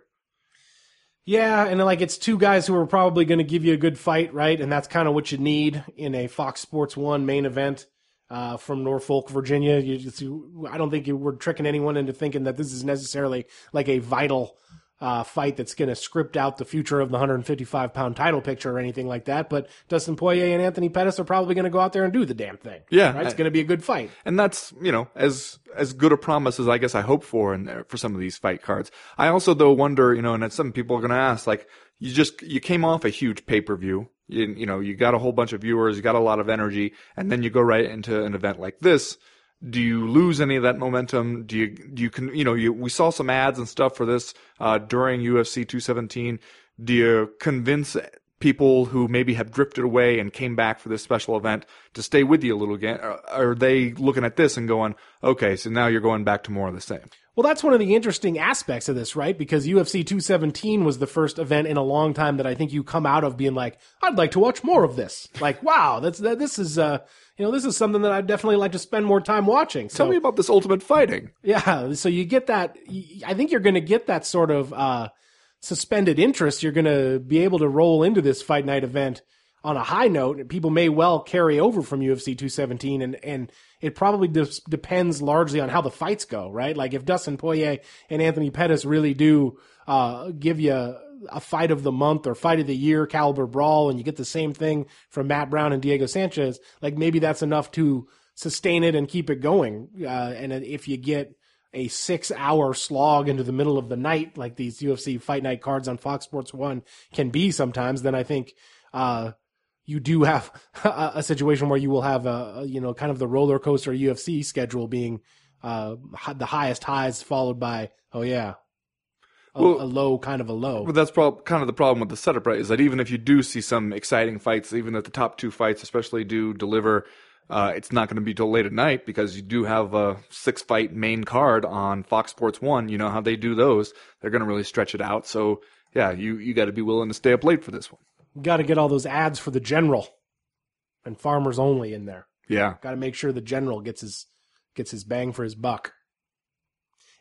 Yeah, and like it's two guys who are probably going to give you a good fight, right? And that's kind of what you need in a Fox Sports One main event uh, from Norfolk, Virginia. You you, I don't think you were tricking anyone into thinking that this is necessarily like a vital uh, fight that's going to script out the future of the 155 pound title picture or anything like that. But Dustin Poirier and Anthony Pettis are probably going to go out there and do the damn thing. Yeah, right? It's going to be a good fight. and that's you know as as good a promise as I guess I hope for in for some of these fight cards. I also though wonder, you know, and some people are going to ask, like, you just you came off a huge pay per view, you, you know, you got a whole bunch of viewers, you got a lot of energy, and then you go right into an event like this. Do you lose any of that momentum? Do you do you can you know you we saw some ads and stuff for this uh, during UFC 217. Do you convince people who maybe have drifted away and came back for this special event to stay with you a little again? Or Are they looking at this and going, okay, so now you're going back to more of the same? Well, that's one of the interesting aspects of this, right? Because UFC 217 was the first event in a long time that I think you come out of being like, I'd like to watch more of this. Like, wow, that's that, this is uh, you know, this is something that I'd definitely like to spend more time watching. So Tell me about this ultimate fighting. yeah, so you get that. I think you're going to get that sort of uh, suspended interest. You're going to be able to roll into this fight night event on a high note. People may well carry over from UFC 217, and and it probably des- depends largely on how the fights go, right? Like if Dustin Poirier and Anthony Pettis really do uh, give you a fight of the month or fight of the year caliber brawl, and you get the same thing from Matt Brown and Diego Sanchez, like maybe that's enough to sustain it and keep it going. Uh, and if you get a six hour slog into the middle of the night, like these UFC fight night cards on Fox Sports One can be sometimes, then I think, uh, you do have a, a situation where you will have a, a, you know, kind of the roller coaster UFC schedule being, uh, the highest highs followed by, oh yeah, a, Well- a low kind of a low. But that's prob- kind of the problem with the setup, right? Is that even if you do see some exciting fights, even if the top two fights especially do deliver, uh, it's not going to be till late at night because you do have a six fight main card on Fox Sports One. You know how they do those. They're going to really stretch it out. So yeah, you, you got to be willing to stay up late for this one. Got to get all those ads for the general and farmers only in there. Yeah. Got to make sure the general gets his gets his bang for his buck.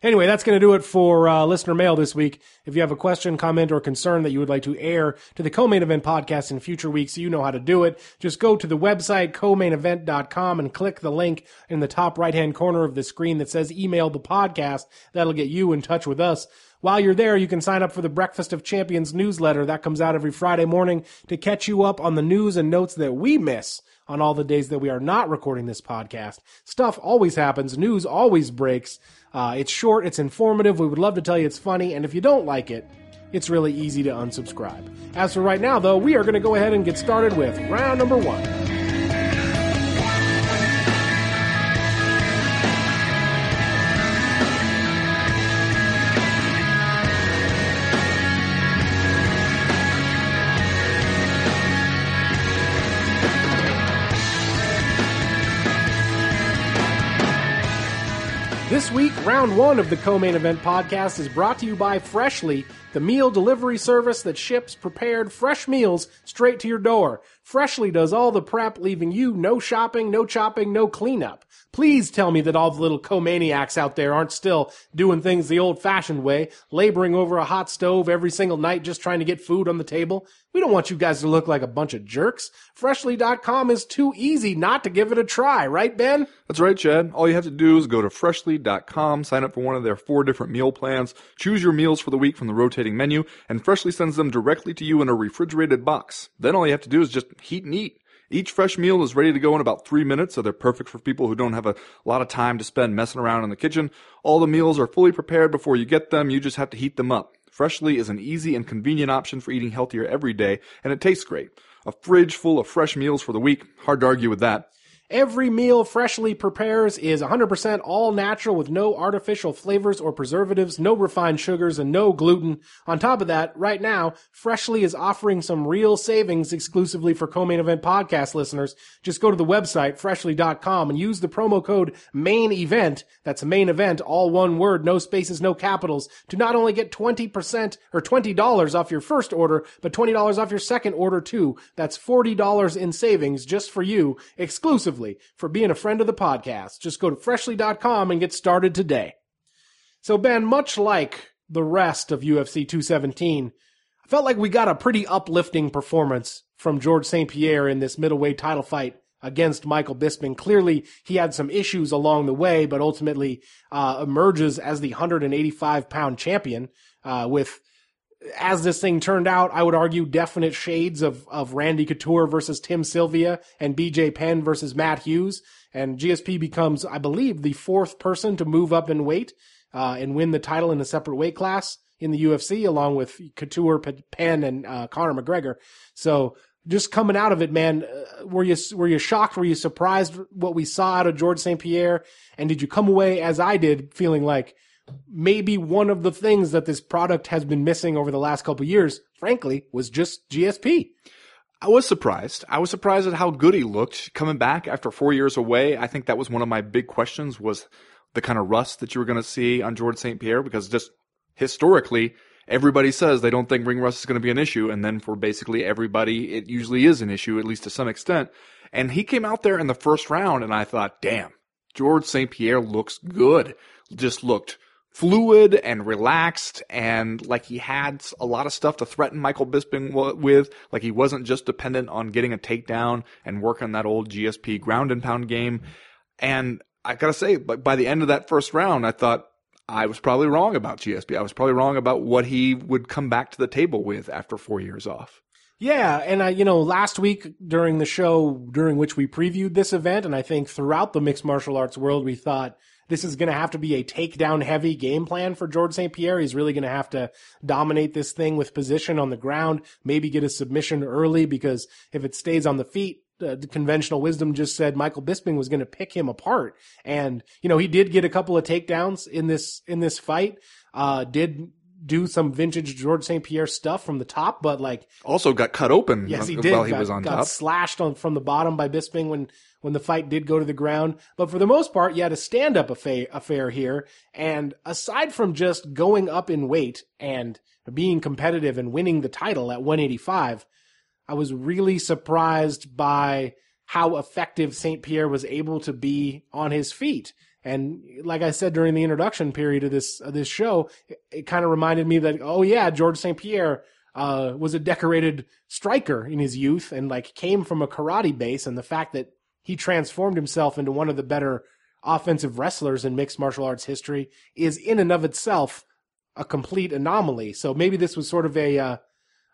Anyway, that's going to do it for uh, listener mail this week. If you have a question, comment, or concern that you would like to air to the co-main event podcast in future weeks, you know how to do it. Just go to the website co-mainevent.com and click the link in the top right-hand corner of the screen that says email the podcast. That'll get you in touch with us. While you're there, you can sign up for the Breakfast of Champions newsletter that comes out every Friday morning to catch you up on the news and notes that we miss on all the days that we are not recording this podcast. Stuff always happens. News always breaks. Uh, it's short. It's informative. We would love to tell you it's funny. And if you don't like it, it's really easy to unsubscribe. As for right now, though, we are going to go ahead and get started with round number one. Round one of the co-main event podcast is brought to you by Freshly, the meal delivery service that ships prepared fresh meals straight to your door. Freshly does all the prep, leaving you no shopping, no chopping, no cleanup. Please tell me that all the little co-maniacs out there aren't still doing things the old-fashioned way, laboring over a hot stove every single night just trying to get food on the table. We don't want you guys to look like a bunch of jerks. Freshly.com is too easy not to give it a try, right, Ben? That's right, Chad. All you have to do is go to freshly.com, sign up for one of their four different meal plans, choose your meals for the week from the rotating menu, and Freshly sends them directly to you in a refrigerated box. Then all you have to do is just heat and eat. Each fresh meal is ready to go in about three minutes, so they're perfect for people who don't have a lot of time to spend messing around in the kitchen. All the meals are fully prepared before you get them, you just have to heat them up. Freshly is an easy and convenient option for eating healthier every day, and it tastes great. A fridge full of fresh meals for the week, hard to argue with that. Every meal Freshly prepares is 100% all natural with no artificial flavors or preservatives, no refined sugars, and no gluten. On top of that, right now, Freshly is offering some real savings exclusively for Co-Main Event podcast listeners. Just go to the website, freshly.com, and use the promo code MAIN EVENT, that's main event, all one word, no spaces, no capitals, to not only get 20% or $20 off your first order, but $20 off your second order too. That's $40 in savings just for you, exclusively for being a friend of the podcast. Just go to freshly.com and get started today. So, Ben, much like the rest of UFC 217, I felt like we got a pretty uplifting performance from George St. Pierre in this middleweight title fight against Michael Bisping. Clearly, he had some issues along the way, but ultimately uh, emerges as the 185 pound champion uh, with as this thing turned out, I would argue definite shades of, of Randy Couture versus Tim Sylvia and BJ Penn versus Matt Hughes. And GSP becomes, I believe, the fourth person to move up in weight, uh, and win the title in a separate weight class in the UFC, along with Couture, Penn, and, uh, Conor McGregor. So just coming out of it, man, uh, were you, were you shocked? Were you surprised what we saw out of George St. Pierre? And did you come away as I did feeling like, maybe one of the things that this product has been missing over the last couple years, frankly, was just GSP. I was surprised. I was surprised at how good he looked coming back after four years away. I think that was one of my big questions was the kind of rust that you were going to see on George St. Pierre because just historically, everybody says they don't think ring rust is going to be an issue. And then for basically everybody, it usually is an issue, at least to some extent. And he came out there in the first round and I thought, damn, George St. Pierre looks good. Just looked fluid and relaxed and like he had a lot of stuff to threaten Michael Bisping with. Like he wasn't just dependent on getting a takedown and working on that old GSP ground and pound game. And I gotta say, by the end of that first round, I thought I was probably wrong about GSP. I was probably wrong about what he would come back to the table with after four years off. Yeah, and I, you know, last week during the show during which we previewed this event, and I think throughout the mixed martial arts world, we thought this is going to have to be a takedown heavy game plan for George St. Pierre. He's really going to have to dominate this thing with position on the ground, maybe get a submission early because if it stays on the feet, uh, the conventional wisdom just said Michael Bisping was going to pick him apart. And, you know, he did get a couple of takedowns in this, in this fight. Uh, did do some vintage George St. Pierre stuff from the top, but like also got cut open. Yes, he did. While he got, was on got top, slashed on from the bottom by Bisping when when the fight did go to the ground. But for the most part, you had a stand up affair, affair here. And aside from just going up in weight and being competitive and winning the title at 185, I was really surprised by how effective St. Pierre was able to be on his feet. And like I said during the introduction period of this of this show, it, it kind of reminded me that oh yeah, George St. Pierre uh, was a decorated striker in his youth and like came from a karate base, and the fact that he transformed himself into one of the better offensive wrestlers in mixed martial arts history is in and of itself a complete anomaly. So maybe this was sort of a uh,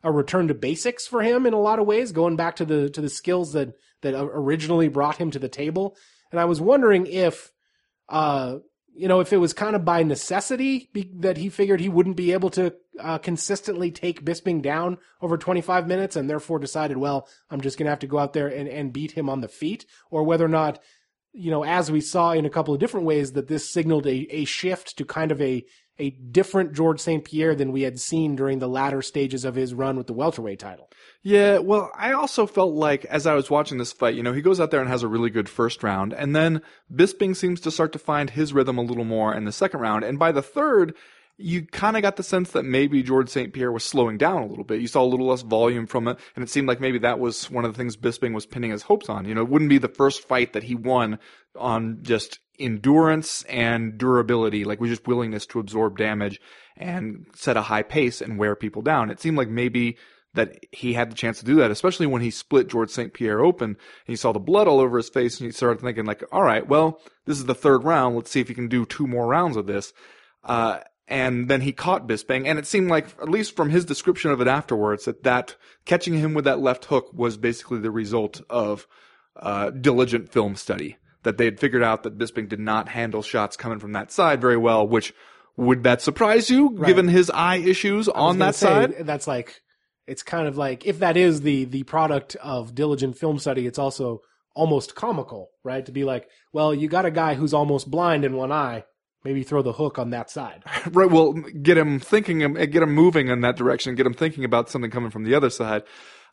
a return to basics for him in a lot of ways, going back to the to the skills that that originally brought him to the table. And I was wondering if uh, you know, if it was kind of by necessity be- that he figured he wouldn't be able to uh, consistently take Bisping down over 25 minutes and therefore decided, well, I'm just going to have to go out there and, and beat him on the feet, or whether or not, you know, as we saw in a couple of different ways, that this signaled a, a shift to kind of a a different George St. Pierre than we had seen during the latter stages of his run with the welterweight title. Yeah, well, I also felt like as I was watching this fight, you know, he goes out there and has a really good first round, and then Bisping seems to start to find his rhythm a little more in the second round, and by the third, you kind of got the sense that maybe George St. Pierre was slowing down a little bit. You saw a little less volume from it, and it seemed like maybe that was one of the things Bisping was pinning his hopes on. You know, it wouldn't be the first fight that he won on just endurance and durability, like with just willingness to absorb damage and set a high pace and wear people down. It seemed like maybe that he had the chance to do that, especially when he split George St. Pierre open and you saw the blood all over his face and you started thinking like, all right, well, this is the third round. Let's see if he can do two more rounds of this. Uh, and then he caught Bisping, and it seemed like, at least from his description of it afterwards, that that catching him with that left hook was basically the result of uh, diligent film study. That they had figured out that Bisping did not handle shots coming from that side very well, which would that surprise you, given his eye issues on that say, side? That's like it's kind of like if that is the the product of diligent film study, it's also almost comical, right? To be like, well, you got a guy who's almost blind in one eye, maybe throw the hook on that side. Right. Well, get him thinking, uh, get him moving in that direction, get him thinking about something coming from the other side,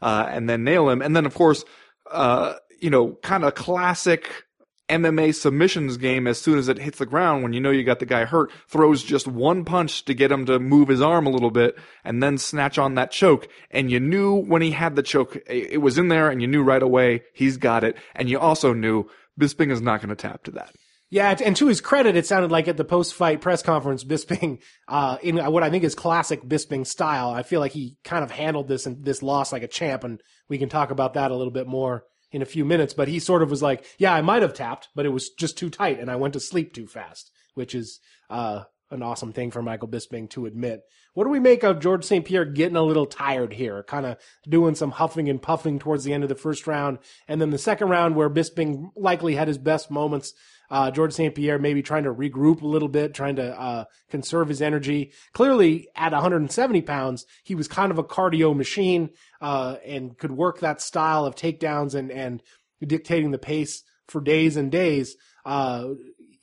uh, and then nail him. And then, of course, uh, you know, kind of classic MMA submissions game as soon as it hits the ground when you know you got the guy hurt, throws just one punch to get him to move his arm a little bit and then snatch on that choke. And you knew when he had the choke, it was in there and you knew right away he's got it. And you also knew Bisping is not going to tap to that. Yeah, and to his credit, it sounded like at the post-fight press conference, Bisping, uh, in what I think is classic Bisping style, I feel like he kind of handled this and this loss like a champ, and we can talk about that a little bit more in a few minutes. But he sort of was like, "Yeah, I might have tapped, but it was just too tight, and I went to sleep too fast," which is uh, an awesome thing for Michael Bisping to admit. What do we make of George St. Pierre getting a little tired here, kind of doing some huffing and puffing towards the end of the first round, and then the second round where Bisping likely had his best moments. Uh, George St. Pierre maybe trying to regroup a little bit, trying to uh, conserve his energy. Clearly, at 170 pounds, he was kind of a cardio machine uh, and could work that style of takedowns and and dictating the pace for days and days.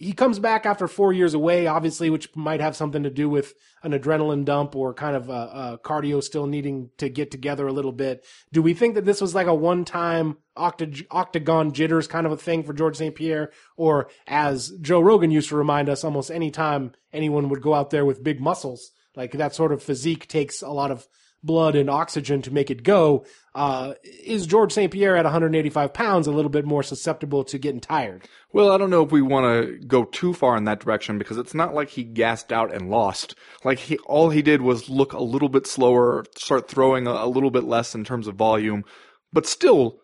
He comes back after four years away, obviously, which might have something to do with an adrenaline dump or kind of a, uh, cardio still needing to get together a little bit. Do we think that this was like a one-time octa- octagon jitters kind of a thing for George St. Pierre, or as Joe Rogan used to remind us, almost any time anyone would go out there with big muscles, like that sort of physique takes a lot of blood and oxygen to make it go. Uh, is George St. Pierre at 185 pounds a little bit more susceptible to getting tired? Well, I don't know if we want to go too far in that direction because it's not like he gassed out and lost. Like he, all he did was look a little bit slower, start throwing a, a little bit less in terms of volume, but still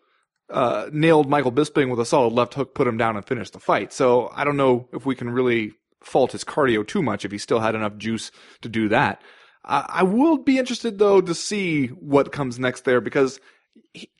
uh, nailed Michael Bisping with a solid left hook, put him down, and finished the fight. So I don't know if we can really fault his cardio too much if he still had enough juice to do that. I, will be interested though to see what comes next there because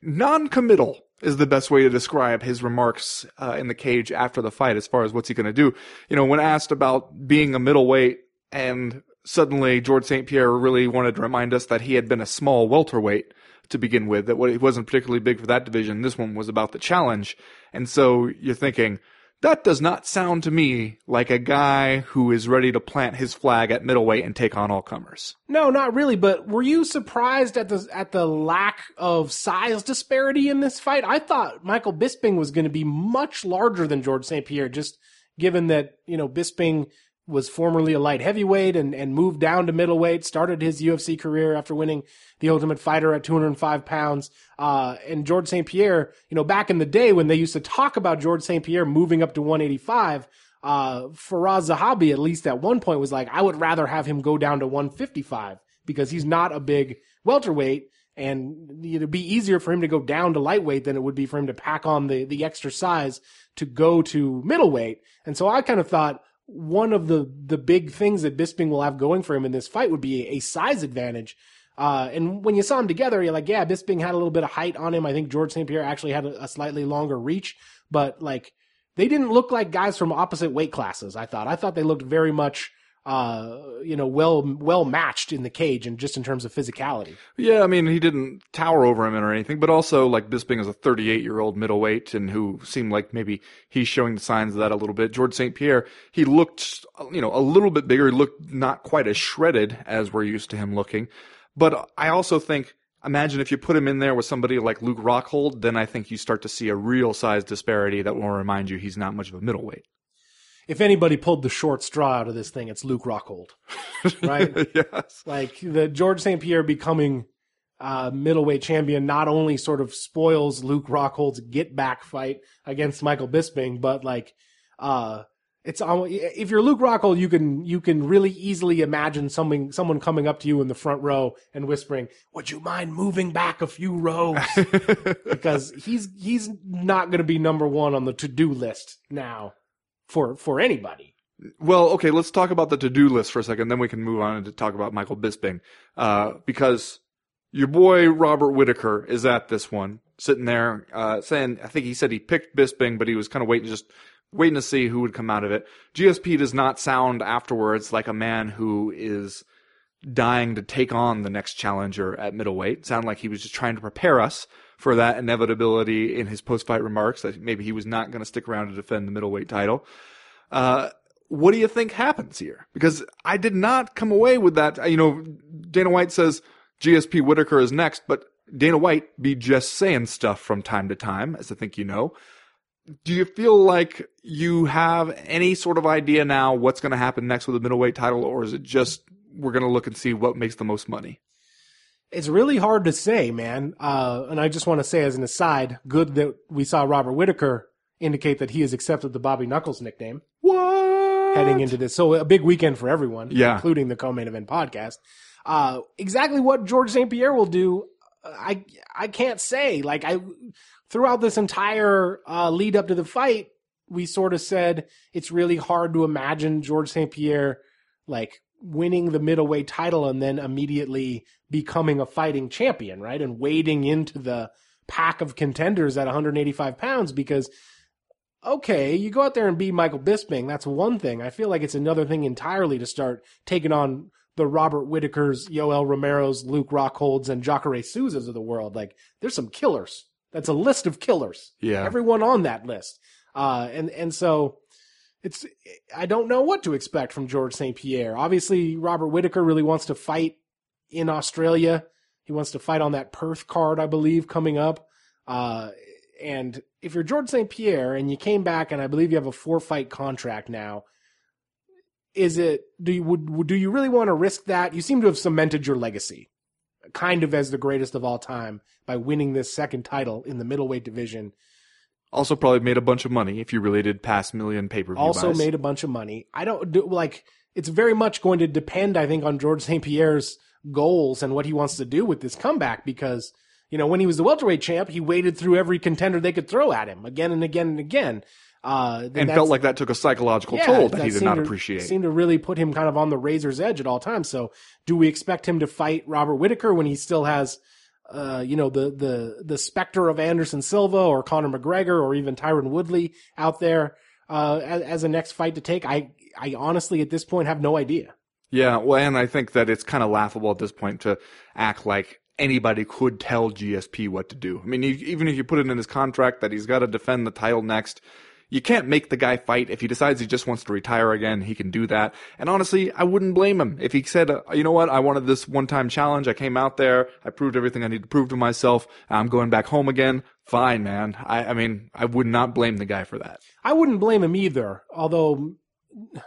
non-committal is the best way to describe his remarks uh, in the cage after the fight as far as what's he going to do. You know, when asked about being a middleweight and suddenly George St. Pierre really wanted to remind us that he had been a small welterweight to begin with, that he wasn't particularly big for that division. This one was about the challenge. And so you're thinking, that does not sound to me like a guy who is ready to plant his flag at middleweight and take on all comers. No, not really. But were you surprised at the at the lack of size disparity in this fight? I thought Michael Bisping was going to be much larger than George St. Pierre, just given that you know Bisping was formerly a light heavyweight and, and moved down to middleweight, started his UFC career after winning the Ultimate Fighter at 205 pounds. Uh, and George St. Pierre, you know, back in the day when they used to talk about George St. Pierre moving up to 185, uh, Firas Zahabi, at least at one point, was like, I would rather have him go down to 155 because he's not a big welterweight. And it'd be easier for him to go down to lightweight than it would be for him to pack on the, the extra size to go to middleweight. And so I kind of thought one of the, the big things that Bisping will have going for him in this fight would be a, size advantage. Uh, and when you saw him together, you're like, yeah, Bisping had a little bit of height on him. I think George St. Pierre actually had a, a slightly longer reach, but like they didn't look like guys from opposite weight classes. I thought, I thought they looked very much, uh, you know, well, well matched in the cage and just in terms of physicality. Yeah, I mean, he didn't tower over him or anything, but also like Bisping is a 38 year old middleweight and who seemed like maybe he's showing the signs of that a little bit. George St. Pierre, he looked, you know, a little bit bigger. He looked not quite as shredded as we're used to him looking. But I also think, imagine if you put him in there with somebody like Luke Rockhold, then I think you start to see a real size disparity that will remind you he's not much of a middleweight. If anybody pulled the short straw out of this thing, it's Luke Rockhold, right? yes. like the George St. Pierre becoming uh, middleweight champion not only sort of spoils Luke Rockhold's get back fight against Michael Bisping, but like, uh, it's if you're Luke Rockhold, you can you can really easily imagine something someone coming up to you in the front row and whispering, "Would you mind moving back a few rows?" because he's he's not going to be number one on the to do list now for for anybody. Well, okay, let's talk about the to-do list for a second, then we can move on to talk about Michael Bisping. Uh, because your boy Robert Whitaker is at this one, sitting there, uh, saying, I think he said he picked Bisping, but he was kind of waiting, just waiting to see who would come out of it. GSP does not sound afterwards like a man who is dying to take on the next challenger at middleweight. It sounded like he was just trying to prepare us for that inevitability in his post-fight remarks that maybe he was not going to stick around to defend the middleweight title. Uh, what do you think happens here? Because I did not come away with that. You know, Dana White says GSP Whitaker is next, but Dana White be just saying stuff from time to time, as I think you know. Do you feel like you have any sort of idea now what's going to happen next with the middleweight title, or is it just we're going to look and see what makes the most money? It's really hard to say, man. Uh, and I just want to say as an aside, good that we saw Robert Whitaker indicate that he has accepted the Bobby Knuckles nickname. What? heading into this. So a big weekend for everyone, Yeah. including the co-main event podcast. Uh, exactly what George St. Pierre will do, I I can't say. Like I throughout this entire uh, lead up to the fight, we sort of said it's really hard to imagine George St. Pierre like winning the middleweight title and then immediately becoming a fighting champion, right? And wading into the pack of contenders at 185 pounds because okay, you go out there and beat Michael Bisping. That's one thing. I feel like it's another thing entirely to start taking on the Robert Whitakers, Yoel Romero's, Luke Rockholds, and Jacare Souzas of the world. Like, there's some killers. That's a list of killers. Yeah. Everyone on that list. Uh, and, and so it's, I don't know what to expect from George St. Pierre. Obviously, Robert Whitaker really wants to fight in Australia. He wants to fight on that Perth card, I believe, coming up. Uh, and if you're George St. Pierre and you came back and I believe you have a four fight contract now, is it do you would, do you really want to risk that? You seem to have cemented your legacy, kind of as the greatest of all time by winning this second title in the middleweight division. Also, probably made a bunch of money if you related past million pay per view. Also made a bunch of money. I don't do like it's very much going to depend, I think, on George St. Pierre's goals and what he wants to do with this comeback because you know when he was the welterweight champ, he waded through every contender they could throw at him again and again and again. Uh, and felt like that took a psychological Yeah, toll that, he did not to- appreciate. Seemed to really put him kind of on the razor's edge at all times. So, do we expect him to fight Robert Whitaker when he still has, uh, you know, the the the specter of Anderson Silva or Conor McGregor or even Tyron Woodley out there uh, as, as a next fight to take? I I honestly at this point have no idea. Yeah, well, and I think that it's kind of laughable at this point to act like anybody could tell GSP what to do. I mean, even if you put it in his contract that he's got to defend the title next, you can't make the guy fight. If he decides he just wants to retire again, he can do that. And honestly, I wouldn't blame him if he said, uh, you know what, I wanted this one-time challenge. I came out there, I proved everything I need to prove to myself. I'm going back home again. Fine, man. I, I mean, I would not blame the guy for that. I wouldn't blame him either, although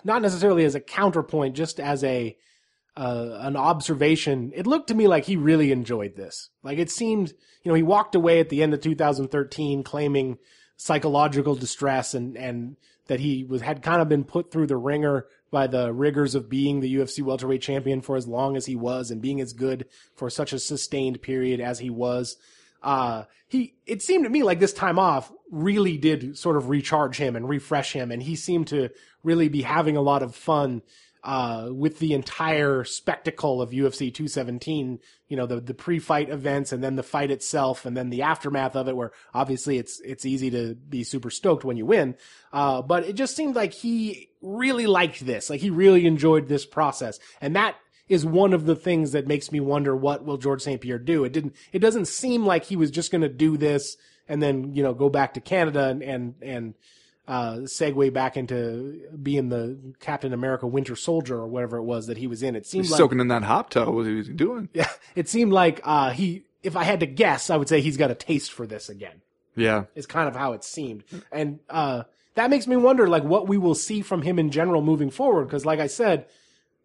not necessarily as a counterpoint, just as a uh, an observation. It looked to me like he really enjoyed this. Like it seemed, you know, he walked away at the end of 2013 claiming psychological distress and and that he was had kind of been put through the ringer by the rigors of being the UFC welterweight champion for as long as he was and being as good for such a sustained period as he was uh, he, it seemed to me like this time off really did sort of recharge him and refresh him. And he seemed to really be having a lot of fun, uh, with the entire spectacle of UFC 217, you know, the, the pre-fight events and then the fight itself and then the aftermath of it where obviously it's, it's easy to be super stoked when you win. Uh, but it just seemed like he really liked this. Like he really enjoyed this process. And that is one of the things that makes me wonder what will George St. Pierre do. It didn't, it doesn't seem like he was just going to do this and then, you know, go back to Canada and, and, and, uh, segue back into being the Captain America Winter Soldier or whatever it was that he was in. It seemed He's like, soaking in that hop toe. What he was doing? yeah, it seemed like, uh, he, if I had to guess, I would say he's got a taste for this again Yeah. is kind of how it seemed. And uh, that makes me wonder, like, what we will see from him in general moving forward. Because, like I said,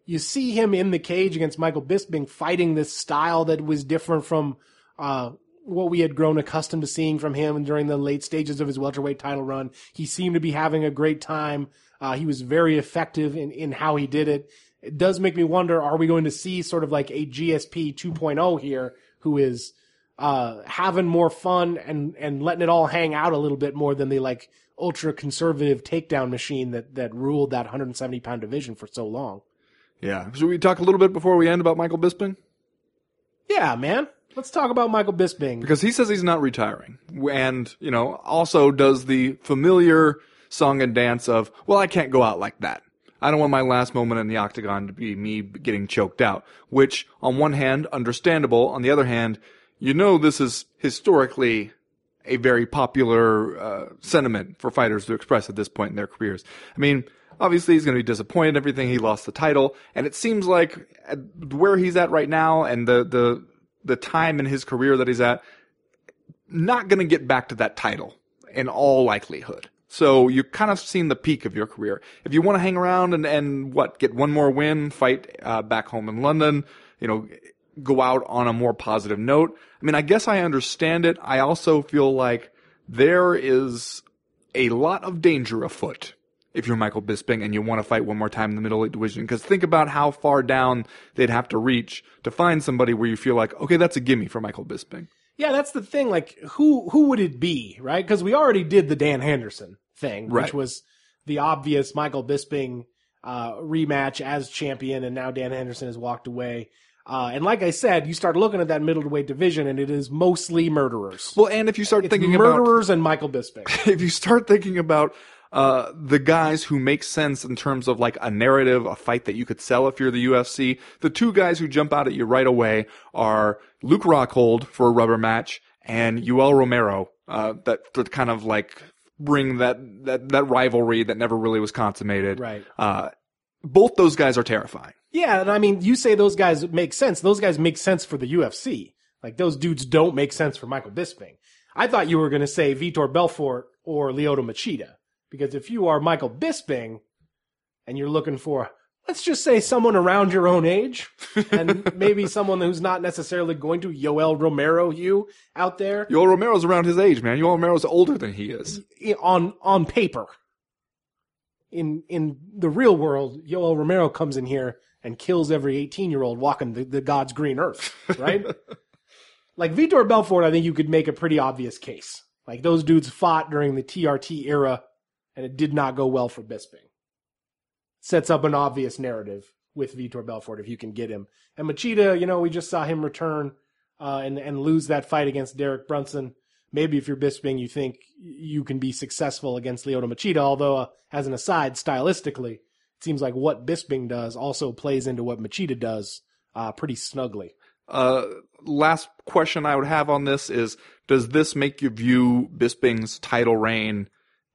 you see him in the cage against Michael Bisping fighting this style that was different from uh, what we had grown accustomed to seeing from him during the late stages of his welterweight title run. He seemed to be having a great time. Uh, he was very effective in, in how he did it. It does make me wonder, are we going to see sort of like a GSP 2.0 here, who is uh, having more fun and and letting it all hang out a little bit more than the like ultra conservative takedown machine that that ruled that 170 pound division for so long. Yeah. Should we talk a little bit before we end about Michael Bisping? Yeah, man. Let's talk about Michael Bisping. Because he says he's not retiring. And, you know, also does the familiar song and dance of, well, I can't go out like that. I don't want my last moment in the octagon to be me getting choked out. Which, on one hand, understandable. On the other hand, you know this is historically a very popular uh, sentiment for fighters to express at this point in their careers. I mean, obviously he's going to be disappointed in everything. He lost the title, and it seems like where he's at right now and the the the time in his career that he's at, not going to get back to that title in all likelihood. So you've kind of seen the peak of your career. If you want to hang around and, and what, get one more win, fight uh, back home in London, you know, go out on a more positive note. I mean, I guess I understand it. I also feel like there is a lot of danger afoot if you're Michael Bisping and you want to fight one more time in the middleweight division. Because think about how far down they'd have to reach to find somebody where you feel like, okay, that's a gimme for Michael Bisping. Yeah, that's the thing. Like, who who would it be, right? Because we already did the Dan Henderson thing, which was the obvious Michael Bisping uh, rematch as champion, and now Dan Henderson has walked away. Uh, and like I said, you start looking at that middleweight division, and it is mostly murderers. Well, and if you start It's thinking about murderers and Michael Bisping. if you start thinking about uh, the guys who make sense in terms of like a narrative, a fight that you could sell if you're the UFC, the two guys who jump out at you right away are Luke Rockhold for a rubber match and Yoel Romero, uh, that, that kind of like bring that, that, that rivalry that never really was consummated. Right. Uh, both those guys are terrifying. Yeah, and I mean, you say those guys make sense. Those guys make sense for the UFC. Like those dudes don't make sense for Michael Bisping. I thought you were going to say Vitor Belfort or Lyoto Machida, because if you are Michael Bisping and you're looking for, let's just say someone around your own age, and maybe someone who's not necessarily going to Yoel Romero you out there Yoel Romero's around his age, man. Yoel Romero's older than he is. on on paper. In in the real world, Yoel Romero comes in here and kills every 18 year old walking the, the God's green earth, right? like Vitor Belfort, I think you could make a pretty obvious case. Like those dudes fought during the TRT era, and it did not go well for Bisping. Sets up an obvious narrative with Vitor Belfort if you can get him. And Machida, you know, we just saw him return uh, and and lose that fight against Derek Brunson. Maybe if you're Bisping, you think you can be successful against Lyoto Machida. Although, uh, as an aside, stylistically, it seems like what Bisping does also plays into what Machida does uh, pretty snugly. Uh, last question I would have on this is: Does this make you view Bisping's title reign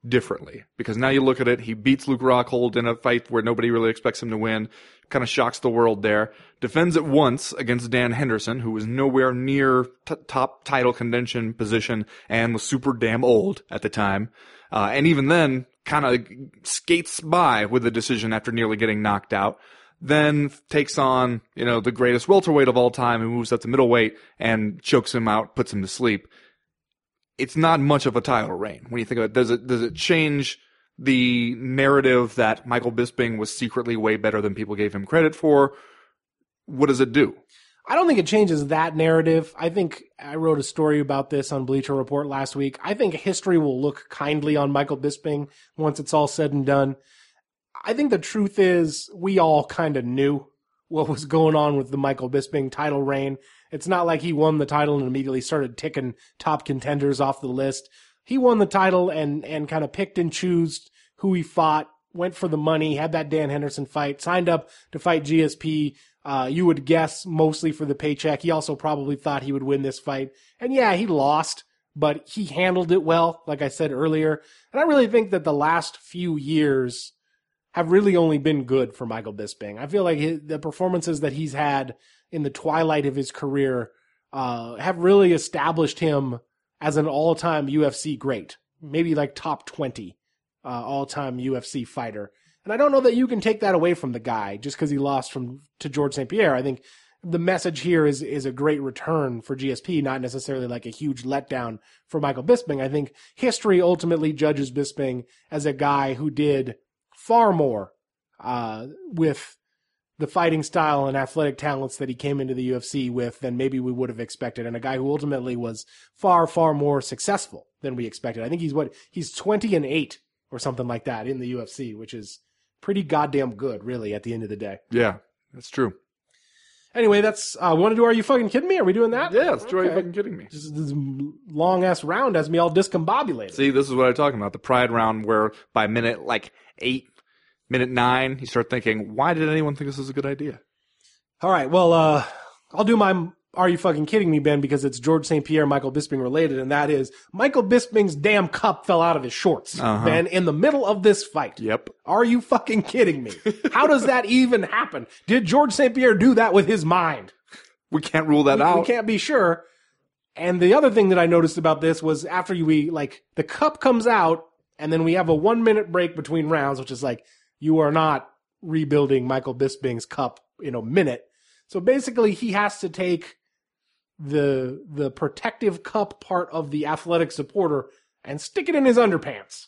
differently? Because now you look at it, he beats Luke Rockhold in a fight where nobody really expects him to win. Kind of shocks the world there. Defends it once against Dan Henderson, who was nowhere near t- top title contention position and was super damn old at the time. Uh, and even then, kind of skates by with the decision after nearly getting knocked out then takes on, you know, the greatest welterweight of all time who moves up to middleweight and chokes him out, puts him to sleep. It's not much of a title reign when you think of it. Does it, does it change the narrative that Michael Bisping was secretly way better than people gave him credit for? What does it do? I don't think it changes that narrative. I think I wrote a story about this on Bleacher Report last week. I think history will look kindly on Michael Bisping once it's all said and done. I think the truth is we all kind of knew what was going on with the Michael Bisping title reign. It's not like he won the title and immediately started ticking top contenders off the list. He won the title and and kind of picked and chose who he fought, went for the money, had that Dan Henderson fight, signed up to fight GSP. Uh, you would guess mostly for the paycheck. He also probably thought he would win this fight. And yeah, he lost, but he handled it well, like I said earlier. And I really think that the last few years have really only been good for Michael Bisping. I feel like his, the performances that he's had in the twilight of his career uh, have really established him as an all-time UFC great, maybe like top 20 uh, all-time UFC fighter. And I don't know that you can take that away from the guy just because he lost from to George St. Pierre. I think the message here is is a great return for GSP, not necessarily like a huge letdown for Michael Bisping. I think history ultimately judges Bisping as a guy who did far more uh, with the fighting style and athletic talents that he came into the UFC with than maybe we would have expected, and a guy who ultimately was far, far more successful than we expected. I think he's what he's twenty and eight or something like that in the UFC, which is pretty goddamn good, really. At the end of the day. Yeah, that's true. Anyway, that's uh, want to do? Are you fucking kidding me? Are we doing that? Yeah, that's true. Are you fucking kidding me? Just this long ass round has me all discombobulated. See, this is what I'm talking about. The pride round where by minute like eight, minute nine, you start thinking, why did anyone think this was a good idea? All right. Well, uh, I'll do my Are You Fucking Kidding Me, Ben, because it's George St. Pierre, Michael Bisping related, and that is Michael Bisping's damn cup fell out of his shorts, Uh-huh. Ben, in the middle of this fight. Yep. Are you fucking kidding me? How does that even happen? Did George St. Pierre do that with his mind? We can't rule that we, out. we can't be sure. And the other thing that I noticed about this was after you, we like the cup comes out, and then we have a one minute break between rounds, which is like you are not rebuilding Michael Bisping's cup in a minute. So basically, he has to take the the protective cup part of the athletic supporter and stick it in his underpants.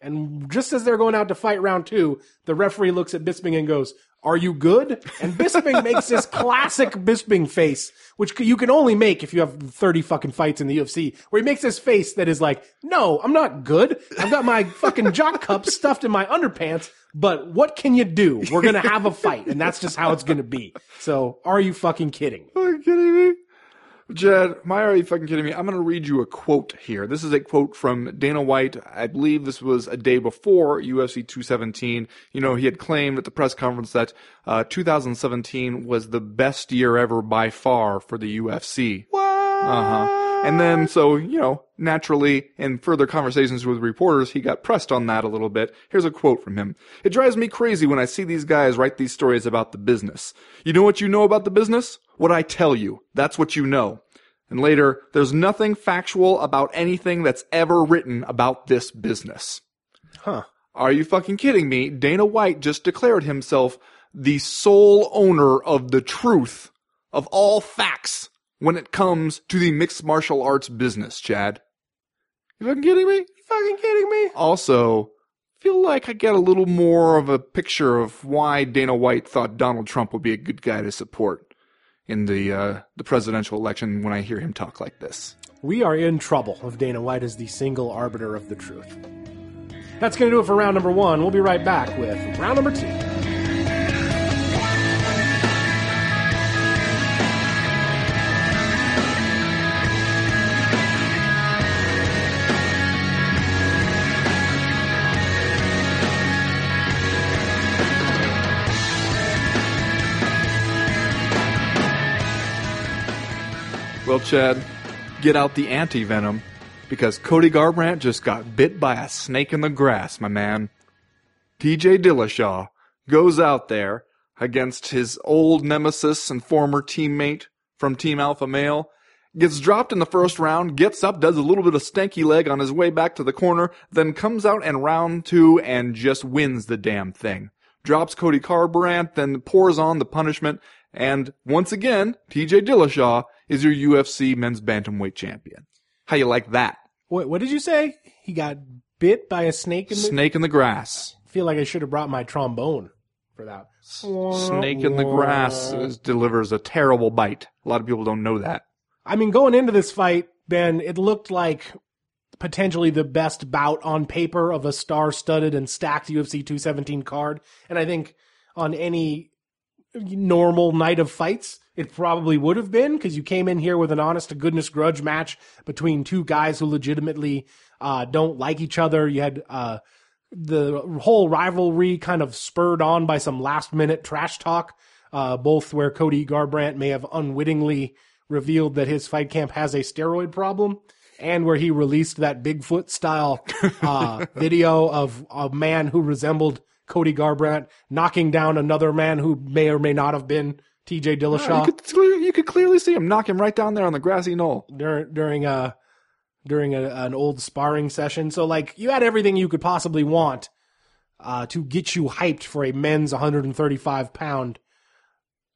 And just as they're going out to fight round two, the referee looks at Bisping and goes, "Are you good?" And Bisping makes this classic Bisping face, which you can only make if you have thirty fucking fights in the UFC, where he makes this face that is like, "No, I'm not good. I've got my fucking jock cup stuffed in my underpants." But what can you do? We're gonna have a fight, and that's just how it's gonna be. So, are you fucking kidding? Are you kidding me? Chad, my are you fucking kidding me? I'm going to read you a quote here. This is a quote from Dana White. I believe this was a day before UFC 217. You know, he had claimed at the press conference that uh, 2017 was the best year ever by far for the UFC. What? Uh-huh. And then, so, you know, naturally, in further conversations with reporters, he got pressed on that a little bit. Here's a quote from him. It drives me crazy when I see these guys write these stories about the business. You know what you know about the business? What I tell you. That's what you know. And later, there's nothing factual about anything that's ever written about this business. Huh. Are you fucking kidding me? Dana White just declared himself the sole owner of the truth of all facts when it comes to the mixed martial arts business, Chad. You fucking kidding me? You fucking kidding me? Also, feel like I get a little more of a picture of why Dana White thought Donald Trump would be a good guy to support in the uh, the presidential election when I hear him talk like this. We are in trouble if Dana White is the single arbiter of the truth. That's going to do it for round number one. We'll be right back with round number two. Well, Chad, get out the anti venom because Cody Garbrandt just got bit by a snake in the grass, my man. TJ Dillashaw goes out there against his old nemesis and former teammate from Team Alpha Male, gets dropped in the first round, gets up, does a little bit of stanky leg on his way back to the corner, then comes out in round two and just wins the damn thing. Drops Cody Garbrandt, then pours on the punishment, and once again, TJ Dillashaw is your UFC men's bantamweight champion. How you like that? What, what did you say? He got bit by a snake in the. Snake in the grass. I feel like I should have brought my trombone for that. Snake in the grass is, delivers a terrible bite. A lot of people don't know that. I mean, going into this fight, Ben, it looked like potentially the best bout on paper of a star-studded and stacked UFC 217 card. And I think on any normal night of fights, it probably would have been because you came in here with an honest to goodness grudge match between two guys who legitimately uh, don't like each other. You had uh, the whole rivalry kind of spurred on by some last minute trash talk, uh, both where Cody Garbrandt may have unwittingly revealed that his fight camp has a steroid problem and where he released that Bigfoot style uh, video of a man who resembled Cody Garbrandt knocking down another man who may or may not have been TJ Dillashaw You could, you could clearly see him knock him right down there on the grassy knoll. during during a during a, an old sparring session. So like you had everything you could possibly want uh, to get you hyped for a men's 135 pound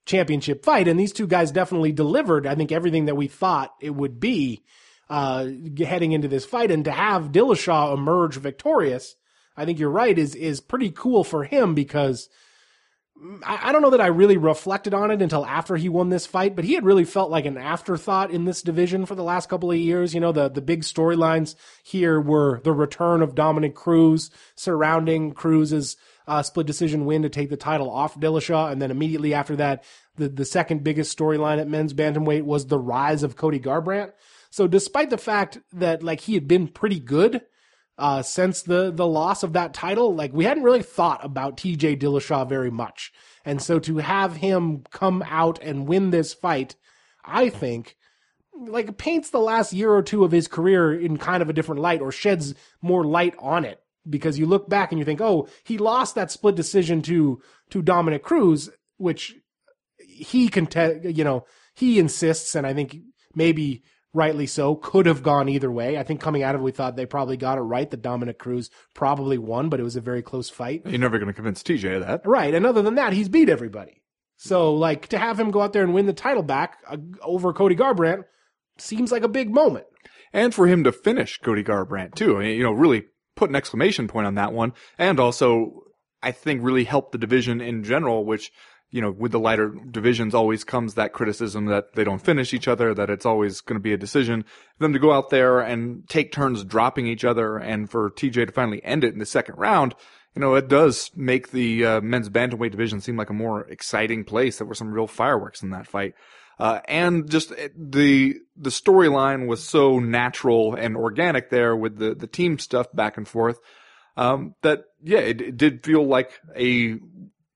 championship fight, and these two guys definitely delivered. I think everything that we thought it would be uh, heading into this fight, and to have Dillashaw emerge victorious, I think you're right is is pretty cool for him because I, don't know that I really reflected on it until after he won this fight, but he had really felt like an afterthought in this division for the last couple of years. You know, the, the big storylines here were the return of Dominick Cruz surrounding Cruz's uh, split decision win to take the title off Dillashaw. And then immediately after that, the, the second biggest storyline at men's bantamweight was the rise of Cody Garbrandt. So despite the fact that like he had been pretty good, uh, since the the loss of that title, like we hadn't really thought about TJ Dillashaw very much. And so to have him come out and win this fight, I think like paints the last year or two of his career in kind of a different light or sheds more light on it because you look back and you think, "Oh, he lost that split decision to to Dominick Cruz, which he can, contest, you know, he insists and I think maybe rightly so, could have gone either way. I think coming out of it, we thought they probably got it right that Dominick Cruz probably won, but it was a very close fight. You're never going to convince TJ of that. Right. And other than that, he's beat everybody. So, like, to have him go out there and win the title back uh, over Cody Garbrandt seems like a big moment. And for him to finish Cody Garbrandt, too. I mean, you know, really put an exclamation point on that one. And also, I think really helped the division in general, which you know, with the lighter divisions always comes that criticism that they don't finish each other, that it's always going to be a decision. For them to go out there and take turns dropping each other and for TJ to finally end it in the second round, you know, it does make the uh, men's bantamweight division seem like a more exciting place. There were some real fireworks in that fight. Uh, and just uh, the the storyline was so natural and organic there with the the team stuff back and forth um, that yeah, it, it, did feel like a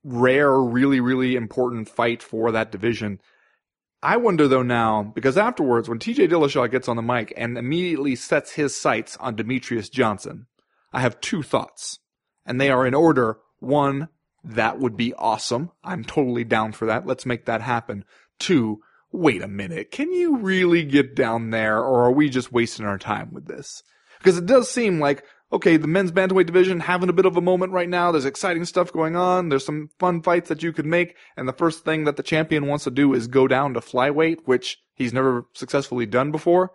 rare, really, really important fight for that division. I wonder though now, because afterwards, when TJ Dillashaw gets on the mic and immediately sets his sights on Demetrious Johnson, I have two thoughts. And they are in order. One, that would be awesome. I'm totally down for that. Let's make that happen. Two, wait a minute. Can you really get down there or are we just wasting our time with this? Because it does seem like okay, the men's bantamweight division having a bit of a moment right now. There's exciting stuff going on. There's some fun fights that you could make. And the first thing that the champion wants to do is go down to flyweight, which he's never successfully done before.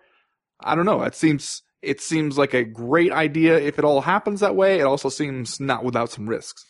I don't know. It seems, it seems like a great idea if it all happens that way. It also seems not without some risks.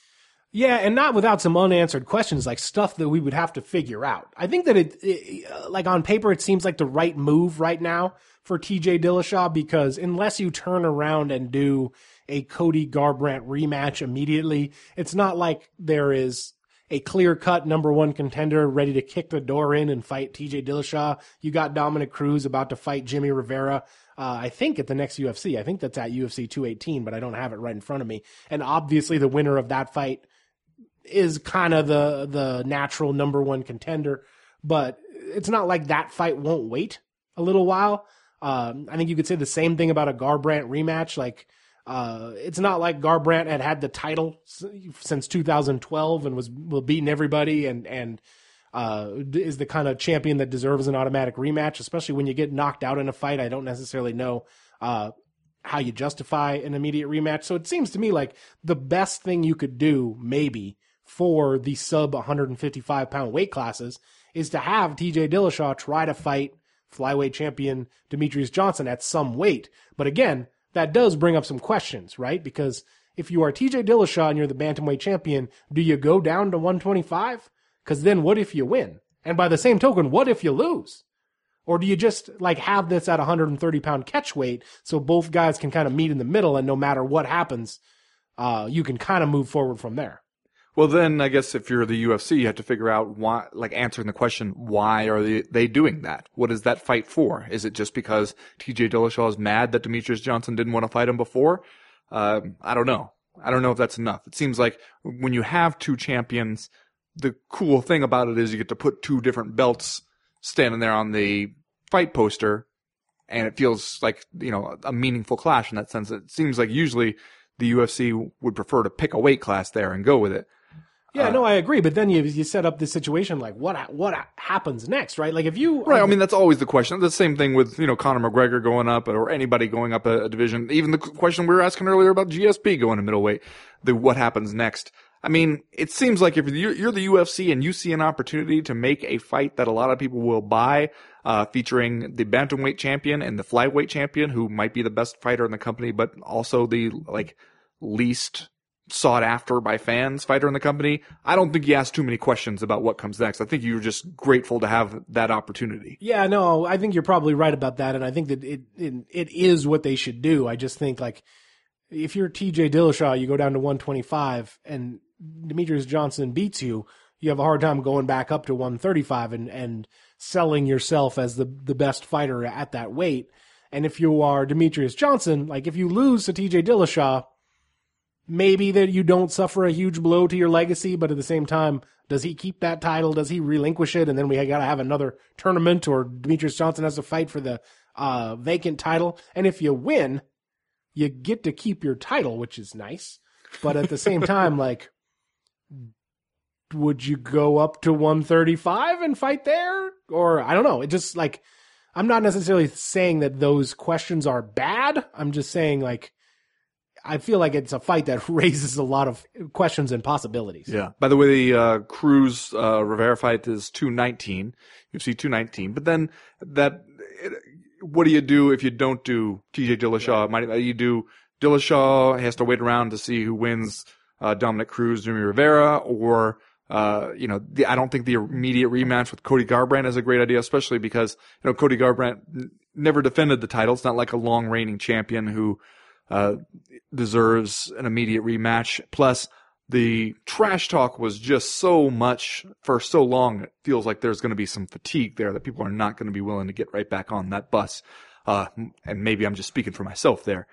Yeah, and not without some unanswered questions, like stuff that we would have to figure out. I think that it, it, like on paper, it seems like the right move right now for TJ Dillashaw because unless you turn around and do a Cody Garbrandt rematch immediately, it's not like there is a clear cut number one contender ready to kick the door in and fight TJ Dillashaw. You got Dominick Cruz about to fight Jimmy Rivera. Uh, I think at the next UFC. I think that's at UFC 218, but I don't have it right in front of me. And obviously, the winner of that fight is kind of the the natural number one contender. But it's not like that fight won't wait a little while. Um, I think you could say the same thing about a Garbrandt rematch. Like, uh, it's not like Garbrandt had had the title since 2012 and was beating everybody and and uh, is the kind of champion that deserves an automatic rematch. Especially when you get knocked out in a fight, I don't necessarily know uh, how you justify an immediate rematch. So it seems to me like the best thing you could do, maybe for the sub 155 pound weight classes, is to have T.J. Dillashaw try to fight flyweight champion Demetrious Johnson at some weight. But again, that does bring up some questions, right? Because if you are TJ Dillashaw and you're the bantamweight champion, do you go down to 125? Because then what if you win? And by the same token, what if you lose? Or do you just like have this at 130 pound catch weight so both guys can kind of meet in the middle and no matter what happens, uh, you can kind of move forward from there? Well, then I guess if you're the UFC, you have to figure out why, like answering the question, why are they, they doing that? What is that fight for? Is it just because TJ Dillashaw is mad that Demetrious Johnson didn't want to fight him before? Uh, I don't know. I don't know if that's enough. It seems like when you have two champions, the cool thing about it is you get to put two different belts standing there on the fight poster and it feels like, you know, a meaningful clash in that sense. It seems like usually the UFC would prefer to pick a weight class there and go with it. Yeah, uh, no, I agree. But then you you set up this situation like what what happens next, right? Like if you right, I mean that's always the question. The same thing with you know Conor McGregor going up or anybody going up a, a division. Even the question we were asking earlier about GSP going to middleweight. The what happens next. I mean, it seems like if you're, you're, the UFC and you see an opportunity to make a fight that a lot of people will buy, uh, featuring the bantamweight champion and the flyweight champion, who might be the best fighter in the company, but also the like least sought after by fans fighter in the company. I don't think you asked too many questions about what comes next. I think you're just grateful to have that opportunity. Yeah, no, I think you're probably right about that, and I think that it it, it is what they should do. I just think like if you're T.J. Dillashaw, you go down to 125, and Demetrious Johnson beats you, you have a hard time going back up to 135 and and selling yourself as the the best fighter at that weight. And if you are Demetrious Johnson, like if you lose to T.J. Dillashaw, maybe that you don't suffer a huge blow to your legacy, but at the same time, does he keep that title? Does he relinquish it? And then we got to have another tournament, or Demetrious Johnson has to fight for the uh, vacant title. And if you win, you get to keep your title, which is nice. But at the same time, like, would you go up to 135 and fight there? Or I don't know. It just like, I'm not necessarily saying that those questions are bad. I'm just saying like, I feel like it's a fight that raises a lot of questions and possibilities. Yeah. By the way, the uh, Cruz uh, Rivera fight is 219. UFC 219. But then that, it, what do you do if you don't do TJ Dillashaw? Might you do Dillashaw has to wait around to see who wins uh, Dominick Cruz, Jimmy Rivera, or uh, you know, the, I don't think the immediate rematch with Cody Garbrandt is a great idea, especially because you know Cody Garbrandt n- never defended the title. It's not like a long reigning champion who uh, deserves an immediate rematch. Plus, the trash talk was just so much for so long. It feels like there's going to be some fatigue there that people are not going to be willing to get right back on that bus. Uh, and maybe I'm just speaking for myself there,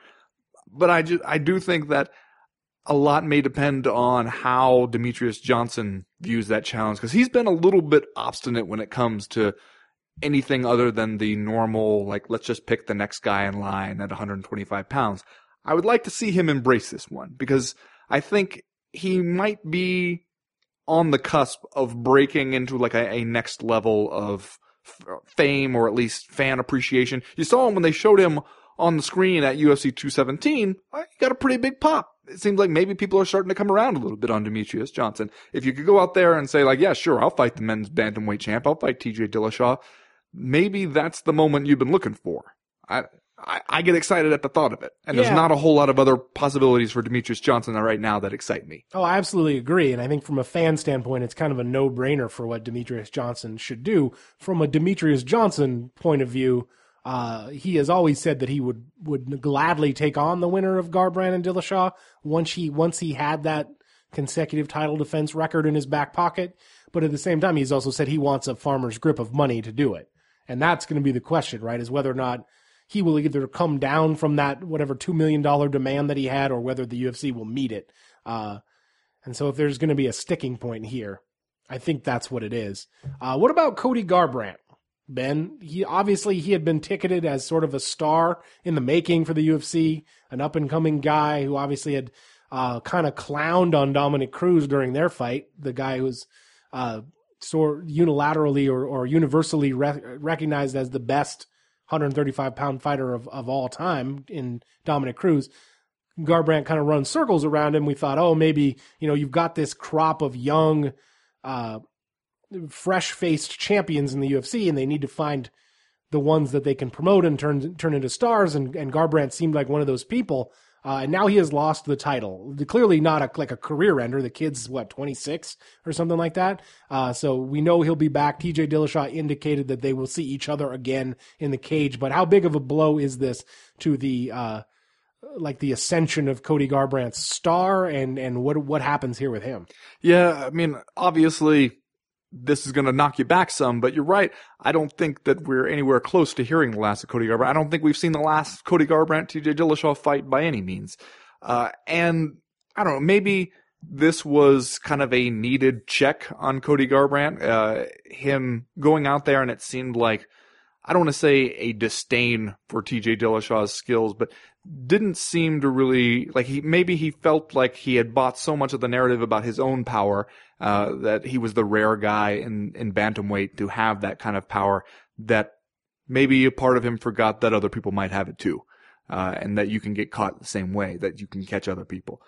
but I just, I do think that a lot may depend on how Demetrious Johnson views that challenge because he's been a little bit obstinate when it comes to anything other than the normal, like, let's just pick the next guy in line at 125 pounds. I would like to see him embrace this one because I think he might be on the cusp of breaking into like a, a next level of f- fame or at least fan appreciation. You saw him when they showed him on the screen at UFC 217. Uh, he got a pretty big pop it seems like maybe people are starting to come around a little bit on Demetrious Johnson. If you could go out there and say like, yeah, sure, I'll fight the men's bantamweight champ. I'll fight TJ Dillashaw. Maybe that's the moment you've been looking for. I, I, I get excited at the thought of it. And Yeah. there's not a whole lot of other possibilities for Demetrious Johnson right now that excite me. Oh, I absolutely agree. And I think from a fan standpoint, it's kind of a no brainer for what Demetrious Johnson should do. From a Demetrious Johnson point of view, uh, he has always said that he would, would gladly take on the winner of Garbrandt and Dillashaw once he, once he had that consecutive title defense record in his back pocket. But at the same time, he's also said he wants a farmer's grip of money to do it. And that's going to be the question, right? Is whether or not he will either come down from that whatever $2 million demand that he had or whether the UFC will meet it. Uh, and so if there's going to be a sticking point here, I think that's what it is. Uh, what about Cody Garbrandt? Ben, he obviously he had been ticketed as sort of a star in the making for the UFC, an up and coming guy who obviously had uh, kind of clowned on Dominick Cruz during their fight. The guy who's uh, sort unilaterally or, or universally re- recognized as the best 135 pound fighter of, of all time in Dominick Cruz. Garbrandt kind of runs circles around him. We thought, oh, maybe, you know, you've got this crop of young, uh, fresh faced champions in the UFC and they need to find the ones that they can promote and turn, turn into stars. And, and Garbrandt seemed like one of those people. Uh, and now he has lost the title. Clearly not a, like a career ender. The kid's what, 26 or something like that. Uh, so we know he'll be back. TJ Dillashaw indicated that they will see each other again in the cage. But how big of a blow is this to the, uh, like the ascension of Cody Garbrandt's star and, and what, what happens here with him? Yeah, I mean, obviously, this is going to knock you back some, but you're right. I don't think that we're anywhere close to hearing the last of Cody Garbrandt. I don't think we've seen the last Cody Garbrandt TJ Dillashaw fight by any means. Uh, and I don't know, maybe this was kind of a needed check on Cody Garbrandt. Uh, him going out there and it seemed like, I don't want to say a disdain for TJ Dillashaw's skills, but didn't seem to really like he maybe he felt like he had bought so much of the narrative about his own power uh, that he was the rare guy in in bantamweight to have that kind of power that maybe a part of him forgot that other people might have it too, uh, and that you can get caught the same way that you can catch other people.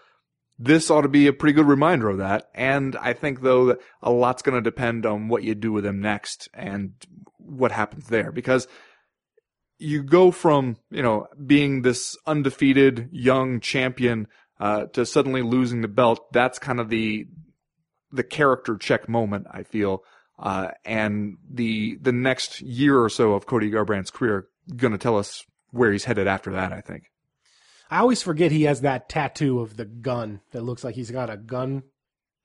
This ought to be a pretty good reminder of that, and I think though that a lot's going to depend on what you do with him next and what happens there because you go from you know being this undefeated young champion uh, to suddenly losing the belt. That's kind of the the character check moment. I feel, uh, and the the next year or so of Cody Garbrandt's career going to tell us where he's headed after that. I think. I always forget he has that tattoo of the gun that looks like he's got a gun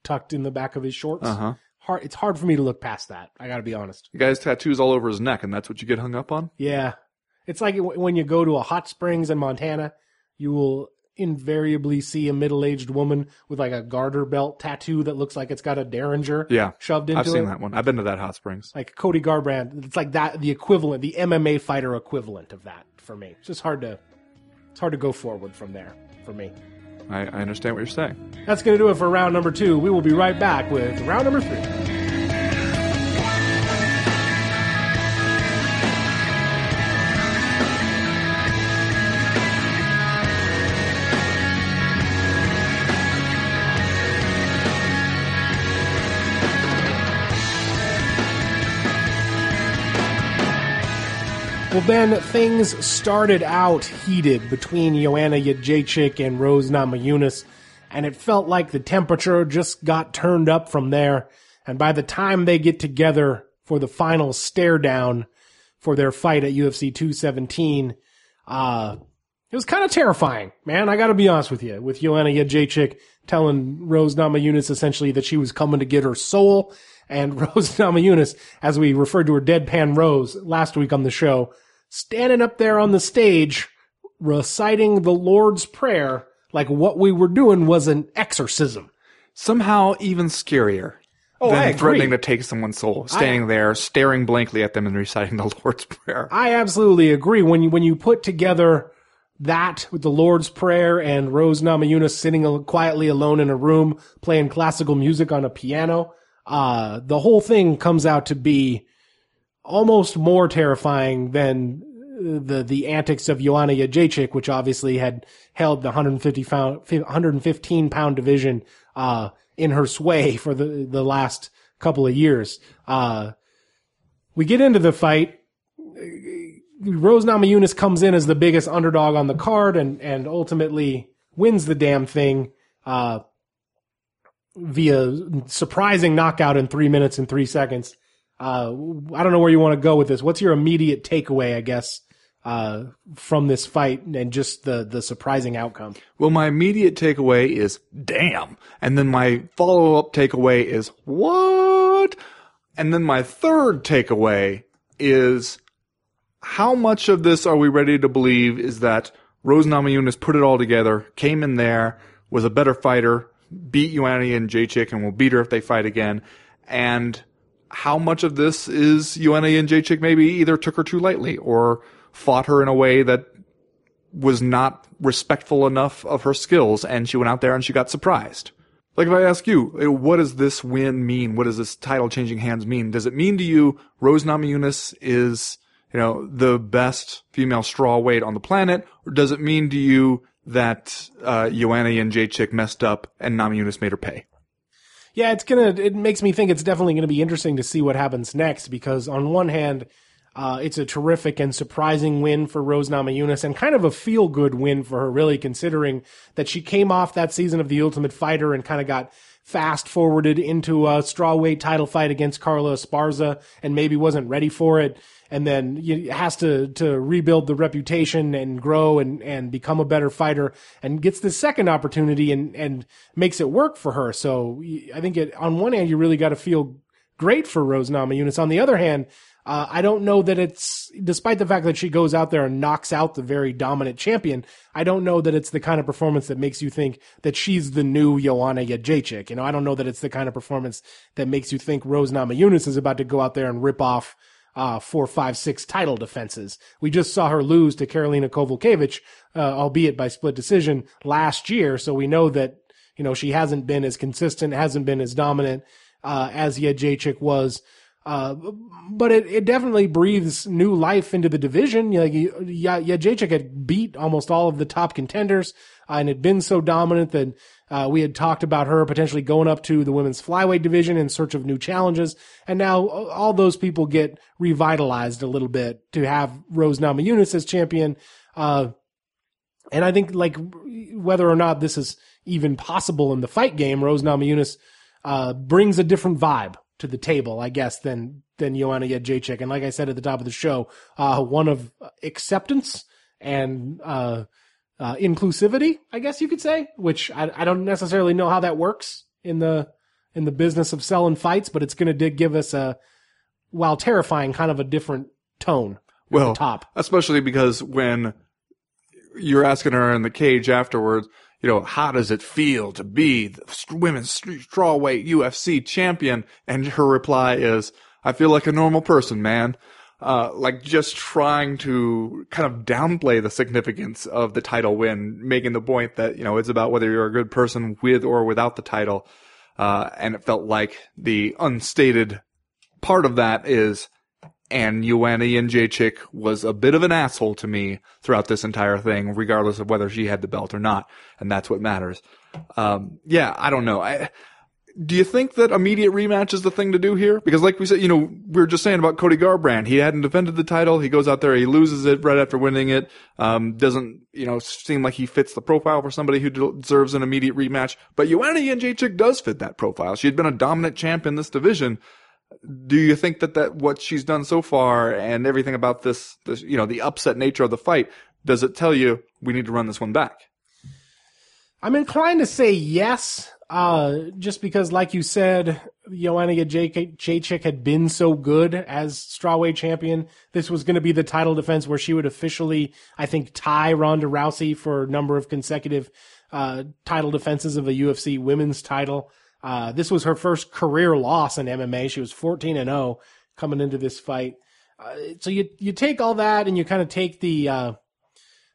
tucked in the back of his shorts. Uh huh. Hard, it's hard for me to look past that. I got to be honest. The guy's tattoos all over his neck, and that's what you get hung up on. Yeah, it's like when you go to a hot springs in Montana, you will invariably see a middle-aged woman with like a garter belt tattoo that looks like it's got a derringer Yeah, shoved into it. I've seen it. that one. I've been to that hot springs. Like Cody Garbrandt, it's like that the equivalent, the MMA fighter equivalent of that for me. It's just hard to it's hard to go forward from there for me. I, I understand what you're saying. That's going to do it for round number two. We will be right back with round number three. Well, Ben, things started out heated between Joanna Jędrzejczyk and Rose Namajunas, and it felt like the temperature just got turned up from there. And by the time they get together for the final stare down for their fight at UFC 217, uh, it was kind of terrifying, man. I got to be honest with you. With Joanna Jędrzejczyk telling Rose Namajunas essentially that she was coming to get her soul, and Rose Namajunas, as we referred to her deadpan Rose last week on the show, standing up there on the stage reciting the Lord's Prayer like what we were doing was an exorcism. Somehow even scarier Oh, than I threatening to take someone's soul. Standing there, staring blankly at them and reciting the Lord's Prayer. I absolutely agree. When you when you put together that with the Lord's Prayer and Rose Namajunas sitting quietly alone in a room playing classical music on a piano, uh, the whole thing comes out to be almost more terrifying than uh, the the antics of Joanna Jędrzejczyk, which obviously had held the 150 pound, 115 pound division uh, in her sway for the the last couple of years. Uh, we get into the fight. Rose Namajunas comes in as the biggest underdog on the card and, and ultimately wins the damn thing, uh, via surprising knockout in three minutes and three seconds. Uh, I don't know where you want to go with this. What's your immediate takeaway, I guess, uh, from this fight and just the, the surprising outcome? Well, my immediate takeaway is damn. And then my follow up takeaway is what? And then my third takeaway is how much of this are we ready to believe is that Rose Namajunas put it all together, came in there, was a better fighter, beat Joanna Jędrzejczyk and will beat her if they fight again. And how much of this is Joanna Jędrzejczyk maybe either took her too lightly or fought her in a way that was not respectful enough of her skills and she went out there and she got surprised. Like if I ask you, eh, what does this win mean? What does this title changing hands mean? Does it mean to you Rose Namajunas is, you know, the best female strawweight on the planet? Or does it mean to you that, uh, Joanna Jędrzejczyk messed up and Namajunas made her pay? Yeah, it's gonna. It makes me think it's definitely gonna be interesting to see what happens next because on one hand, uh, it's a terrific and surprising win for Rose Namajunas and kind of a feel good win for her, really, considering that she came off that season of The Ultimate Fighter and kind of got fast forwarded into a strawweight title fight against Carla Esparza and maybe wasn't ready for it. And then you has to, to rebuild the reputation and grow and, and become a better fighter and gets the second opportunity and, and makes it work for her. So I think it, on one hand, you really got to feel great for Rose Namajunas. On the other hand, uh, I don't know that it's, despite the fact that she goes out there and knocks out the very dominant champion, I don't know that it's the kind of performance that makes you think that she's the new Joanna Jędrzejczyk. You know, I don't know that it's the kind of performance that makes you think Rose Namajunas is about to go out there and rip off uh, four, five, six title defenses. We just saw her lose to Karolina Kowalkiewicz, uh, albeit by split decision last year. So we know that, you know, she hasn't been as consistent, hasn't been as dominant, uh, as Jędrzejczyk was. Uh, but it, it definitely breathes new life into the division. Like, yeah, Jędrzejczyk had beat almost all of the top contenders, uh, and had been so dominant that, uh, we had talked about her potentially going up to the women's flyweight division in search of new challenges. And now all those people get revitalized a little bit to have Rose Namajunas as champion. Uh, And I think like whether or not this is even possible in the fight game, Rose Namajunas uh, brings a different vibe to the table, I guess, than than Joanna Jędrzejczyk. And like I said at the top of the show, uh, one of acceptance and uh, uh, inclusivity, I guess you could say. Which I, I don't necessarily know how that works in the in the business of selling fights, but it's going to give us a, while terrifying, kind of a different tone. Well, top. especially because when you're asking her in the cage afterwards, you know, how does it feel to be the women's strawweight UFC champion? And her reply is, I feel like a normal person, man. Uh, like just trying to kind of downplay the significance of the title win, making the point that, you know, it's about whether you're a good person with or without the title. Uh, and it felt like the unstated part of that is, and Joanna Jędrzejczyk was a bit of an asshole to me throughout this entire thing, regardless of whether she had the belt or not, and that's what matters. Um, yeah, I don't know. I, do you think that immediate rematch is the thing to do here? Because like we said, you know, we were just saying about Cody Garbrandt. He hadn't defended the title. He goes out there, he loses it right after winning it. Um, doesn't, you know, seem like he fits the profile for somebody who deserves an immediate rematch. But Joanna Jędrzejczyk does fit that profile. She had been a dominant champ in this division do you think that that what she's done so far and everything about this, this, you know, the upset nature of the fight, does it tell you we need to run this one back? I'm inclined to say yes, uh, just because, like you said, Joanna Jędrzejczyk had been so good as strawweight champion. This was going to be the title defense where she would officially, I think, tie Ronda Rousey for a number of consecutive uh, title defenses of the UFC women's title. Uh, this was her first career loss in MMA. She was 14 and 0 coming into this fight. Uh, so you you take all that and you kind of take the uh,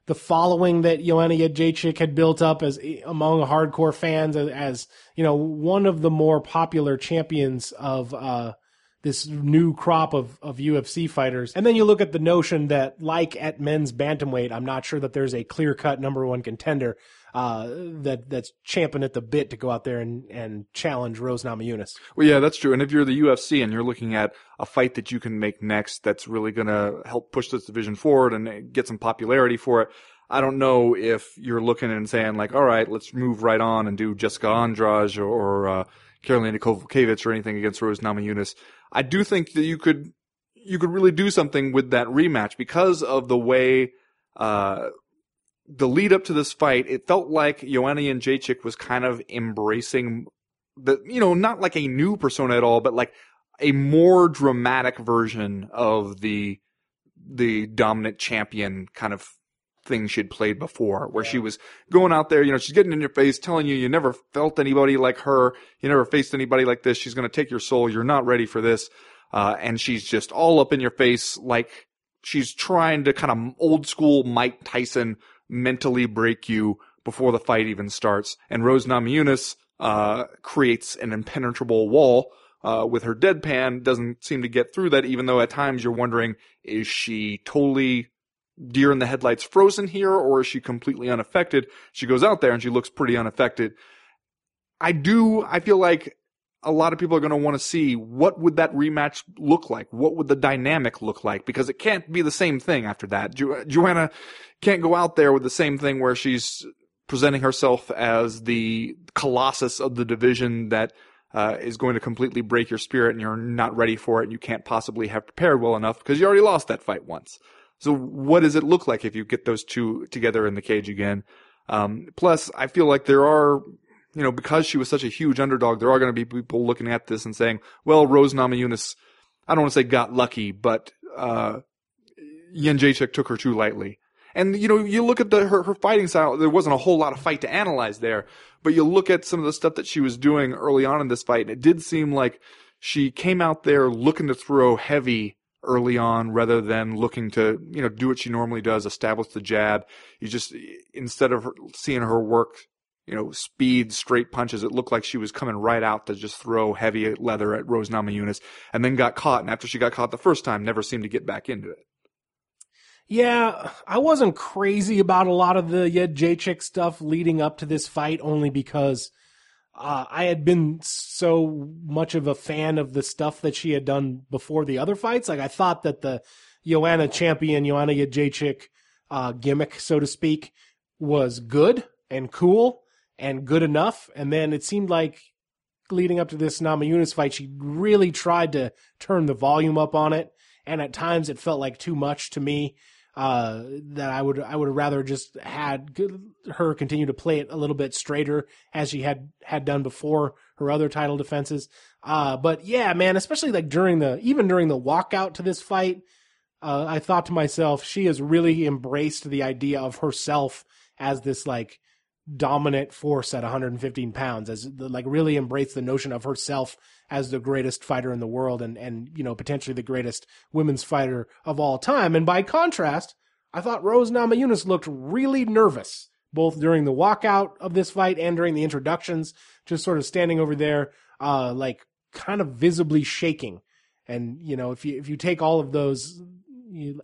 the following that Joanna Jędrzejczyk had built up as among hardcore fans as, as, you know one of the more popular champions of uh, this new crop of, of UFC fighters. And then you look at the notion that, like at men's bantamweight, I'm not sure that there's a clear cut number one contender uh, that that's champing at the bit to go out there and, and challenge Rose Namajunas. Well, yeah, that's true. And if you're the UFC and you're looking at a fight that you can make next that's really going to help push this division forward and get some popularity for it, I don't know if you're looking and saying like, all right, let's move right on and do Jessica Andrade or, or uh, Karolina Kowalkiewicz or anything against Rose Namajunas. I do think that you could you could really do something with that rematch because of the way uh, the lead up to this fight, it felt like Joanna Jędrzejczyk was kind of embracing the, you know, not like a new persona at all, but like a more dramatic version of the, the dominant champion kind of thing she'd played before, where yeah. she was going out there, you know, she's getting in your face, telling you you never felt anybody like her, you never faced anybody like this, she's gonna take your soul, you're not ready for this, uh, and she's just all up in your face like she's trying to kind of old school Mike Tyson mentally break you before the fight even starts. And Rose Namajunas uh, creates an impenetrable wall uh, with her deadpan. Doesn't seem to get through that, even though at times you're wondering, is she totally deer in the headlights frozen here, or is she completely unaffected? She goes out there and she looks pretty unaffected. I do. I feel like a lot of people are going to want to see what would that rematch look like? What would the dynamic look like? Because it can't be the same thing after that. Jo- Joanna can't go out there with the same thing where she's presenting herself as the colossus of the division that uh, is going to completely break your spirit and you're not ready for it and you can't possibly have prepared well enough because you already lost that fight once. So what does it look like if you get those two together in the cage again? Um, plus, I feel like there are you know, because she was such a huge underdog, there are going to be people looking at this and saying, well, Rose Namajunas, I don't want to say got lucky, but, uh, Jędrzejczyk took her too lightly. And, you know, you look at the, her, her fighting style, there wasn't a whole lot of fight to analyze there, but you look at some of the stuff that she was doing early on in this fight, and it did seem like she came out there looking to throw heavy early on rather than looking to, you know, do what she normally does, establish the jab. You just, instead of seeing her work you know, speed, straight punches. It looked like she was coming right out to just throw heavy leather at Rose Namajunas and then got caught. And after she got caught the first time, never seemed to get back into it. Yeah, I wasn't crazy about a lot of the Jędrzejczyk stuff leading up to this fight only because uh, I had been so much of a fan of the stuff that she had done before the other fights. Like I thought that the Joanna champion, Joanna Jędrzejczyk uh, gimmick, so to speak, was good and cool and good enough. And then it seemed like leading up to this Namajunas fight, she really tried to turn the volume up on it. And at times it felt like too much to me. Uh, that I would, I would rather just had her continue to play it a little bit straighter as she had, had done before her other title defenses. Uh, but yeah, man, especially like during the, even during the walkout to this fight, uh, I thought to myself, she has really embraced the idea of herself as this like dominant force at 115 pounds, as like really embraced the notion of herself as the greatest fighter in the world and, and, you know, potentially the greatest women's fighter of all time. And by contrast, I thought Rose Namajunas looked really nervous, both during the walkout of this fight and during the introductions, just sort of standing over there, uh, like kind of visibly shaking. And, you know, if you, if you take all of those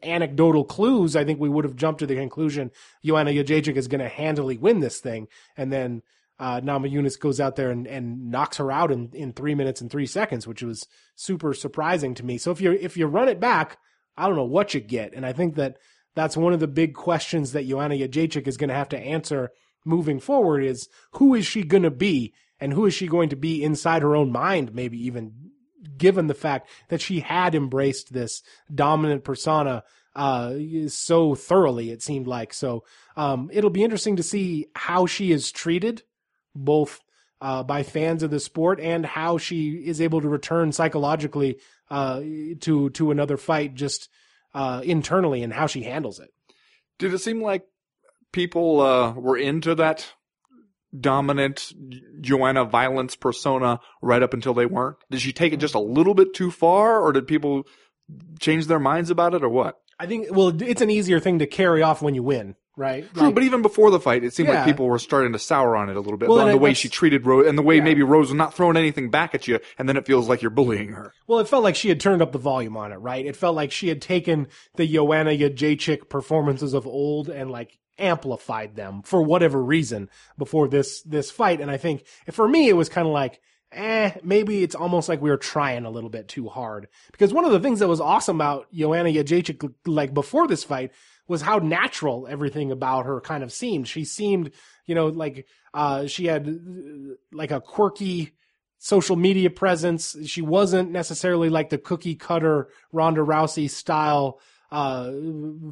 anecdotal clues, I think we would have jumped to the conclusion Joanna Jędrzejczyk is going to handily win this thing. And then uh, Namajunas goes out there and, and knocks her out in, in three minutes and three seconds, which was super surprising to me. So if you if you run it back, I don't know what you get, and I think that that's one of the big questions that Joanna Jędrzejczyk is going to have to answer moving forward: is who is she going to be, and who is she going to be inside her own mind, maybe even given the fact that she had embraced this dominant persona uh, so thoroughly, it seemed like. So um, it'll be interesting to see how she is treated, both uh, by fans of the sport and how she is able to return psychologically uh, to to another fight, just uh, internally, and how she handles it. Did it seem like people uh, were into that dominant Joanna violence persona right up until they weren't? Did she take it just a little bit too far, or did people change their minds about it, or what? I think well, it's an easier thing to carry off when you win, right? True, like, but even before the fight, it seemed yeah. like people were starting to sour on it a little bit. Well, on the way she treated Rose, and the way yeah. maybe Rose was not throwing anything back at you, and then it feels like you're bullying her. Well, it felt like she had turned up the volume on it, right? It felt like she had taken the Joanna Jędrzejczyk performances of old and like amplified them for whatever reason before this this fight. And I think for me, it was kind of like, eh, maybe it's almost like we were trying a little bit too hard. Because one of the things that was awesome about Joanna Jędrzejczyk, like before this fight, was how natural everything about her kind of seemed. She seemed, you know, like uh, she had like a quirky social media presence. She wasn't necessarily like the cookie cutter Ronda Rousey style uh,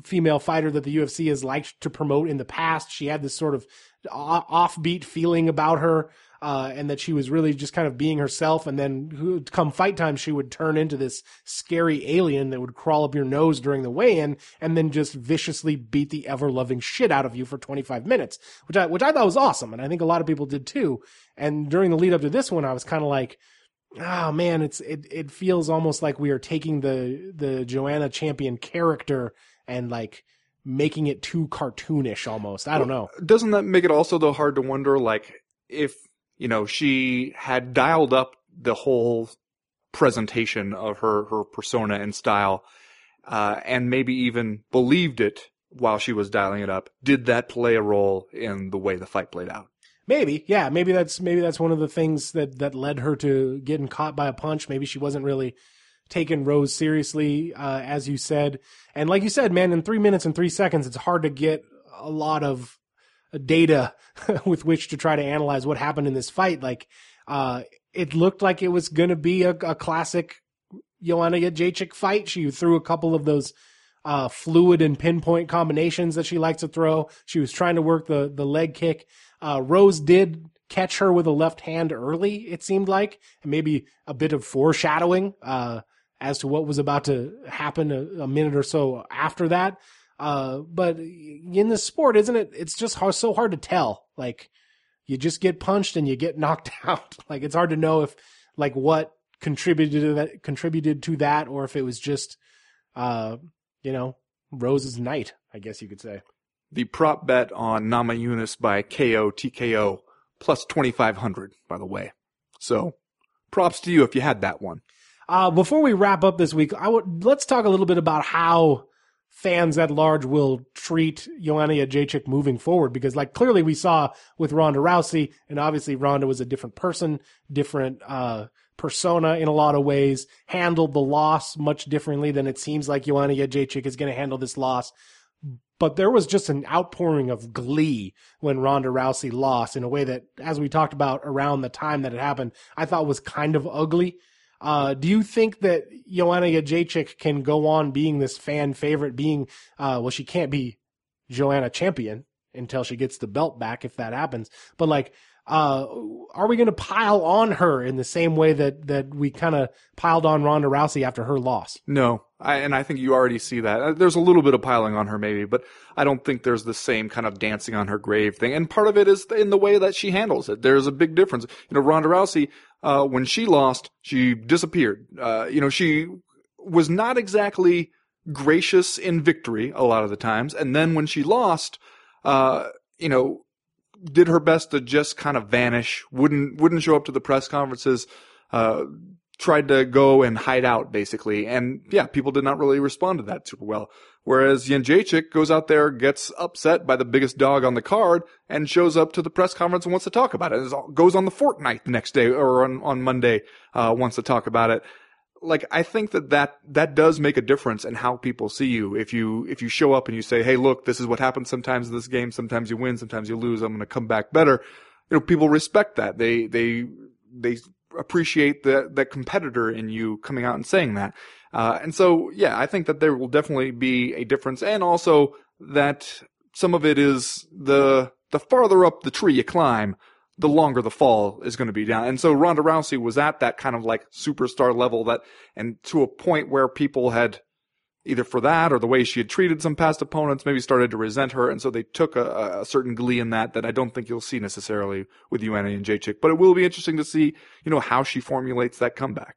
female fighter that the UFC has liked to promote in the past. She had this sort of offbeat feeling about her, uh, and that she was really just kind of being herself. And then come fight time, she would turn into this scary alien that would crawl up your nose during the weigh-in and then just viciously beat the ever-loving shit out of you for 25 minutes, which I, which I thought was awesome. And I think a lot of people did too. And during the lead up to this one, I was kind of like, oh man, it's it it feels almost like we are taking the the Joanna Champion character and like making it too cartoonish almost. I don't know. Doesn't that make it also though hard to wonder like if you know she had dialed up the whole presentation of her her persona and style uh, and maybe even believed it while she was dialing it up did that play a role in the way the fight played out Maybe, yeah, maybe that's maybe that's one of the things that that led her to getting caught by a punch. Maybe she wasn't really taking Rose seriously, uh, as you said. And like you said, man, in three minutes and three seconds, it's hard to get a lot of data with which to try to analyze what happened in this fight. Like, uh, it looked like it was going to be a, a classic Joanna Jędrzejczyk fight. She threw a couple of those uh, fluid and pinpoint combinations that she likes to throw. She was trying to work the the leg kick. Uh, Rose did catch her with a left hand early, it seemed like, and maybe a bit of foreshadowing uh, as to what was about to happen a, a minute or so after that. Uh, but in the sport, isn't it? It's just hard, so hard to tell. Like, you just get punched and you get knocked out. like, it's hard to know if, like, what contributed to that, contributed to that, or if it was just, uh, you know, Rose's night, I guess you could say the prop bet on Nama Namajunas by KO TKO plus 2500 by the way. So props to you if you had that one. Uh, before we wrap up this week, I would, let's talk a little bit about how fans at large will treat Joanna Jędrzejczyk moving forward because like clearly we saw with Ronda Rousey and obviously Ronda was a different person, different, uh, persona in a lot of ways, handled the loss much differently than it seems like Joanna Jędrzejczyk is going to handle this loss. But there was just an outpouring of glee when Ronda Rousey lost in a way that, as we talked about around the time that it happened, I thought was kind of ugly. Uh, do you think that Joanna Jędrzejczyk can go on being this fan favorite, being, uh, well, she can't be Joanna champion until she gets the belt back if that happens. But like, uh, are we going to pile on her in the same way that, that we kind of piled on Ronda Rousey after her loss? No, I, and I think you already see that. Uh, There's a little bit of piling on her maybe, but I don't think there's the same kind of dancing on her grave thing. And part of it is in the way that she handles it. There's a big difference. You know, Ronda Rousey, uh, when she lost, she disappeared. Uh, you know, she was not exactly gracious in victory a lot of the times. And then when she lost, uh, you know, did her best to just kind of vanish, wouldn't, wouldn't show up to the press conferences, uh, tried to go and hide out basically. And yeah, people did not really respond to that super well. Whereas Jędrzejczyk goes out there, gets upset by the biggest dog on the card, and shows up to the press conference and wants to talk about it. Goes on the Fortnite the next day or on, on Monday, uh, wants to talk about it. Like, I think that, that that does make a difference in how people see you. If you, if you show up and you say, hey, look, this is what happens sometimes in this game. Sometimes you win, sometimes you lose. I'm going to come back better. You know, people respect that. They, they, they appreciate the, that competitor in you coming out and saying that. Uh, and so, yeah, I think that there will definitely be a difference. And also that some of it is the, the farther up the tree you climb, the longer the fall is going to be down. And so Ronda Rousey was at that kind of like superstar level that, and to a point where people had either for that or the way she had treated some past opponents, maybe started to resent her. And so they took a, a certain glee in that that I don't think you'll see necessarily with Joanna Jędrzejczyk, but it will be interesting to see, you know, how she formulates that comeback.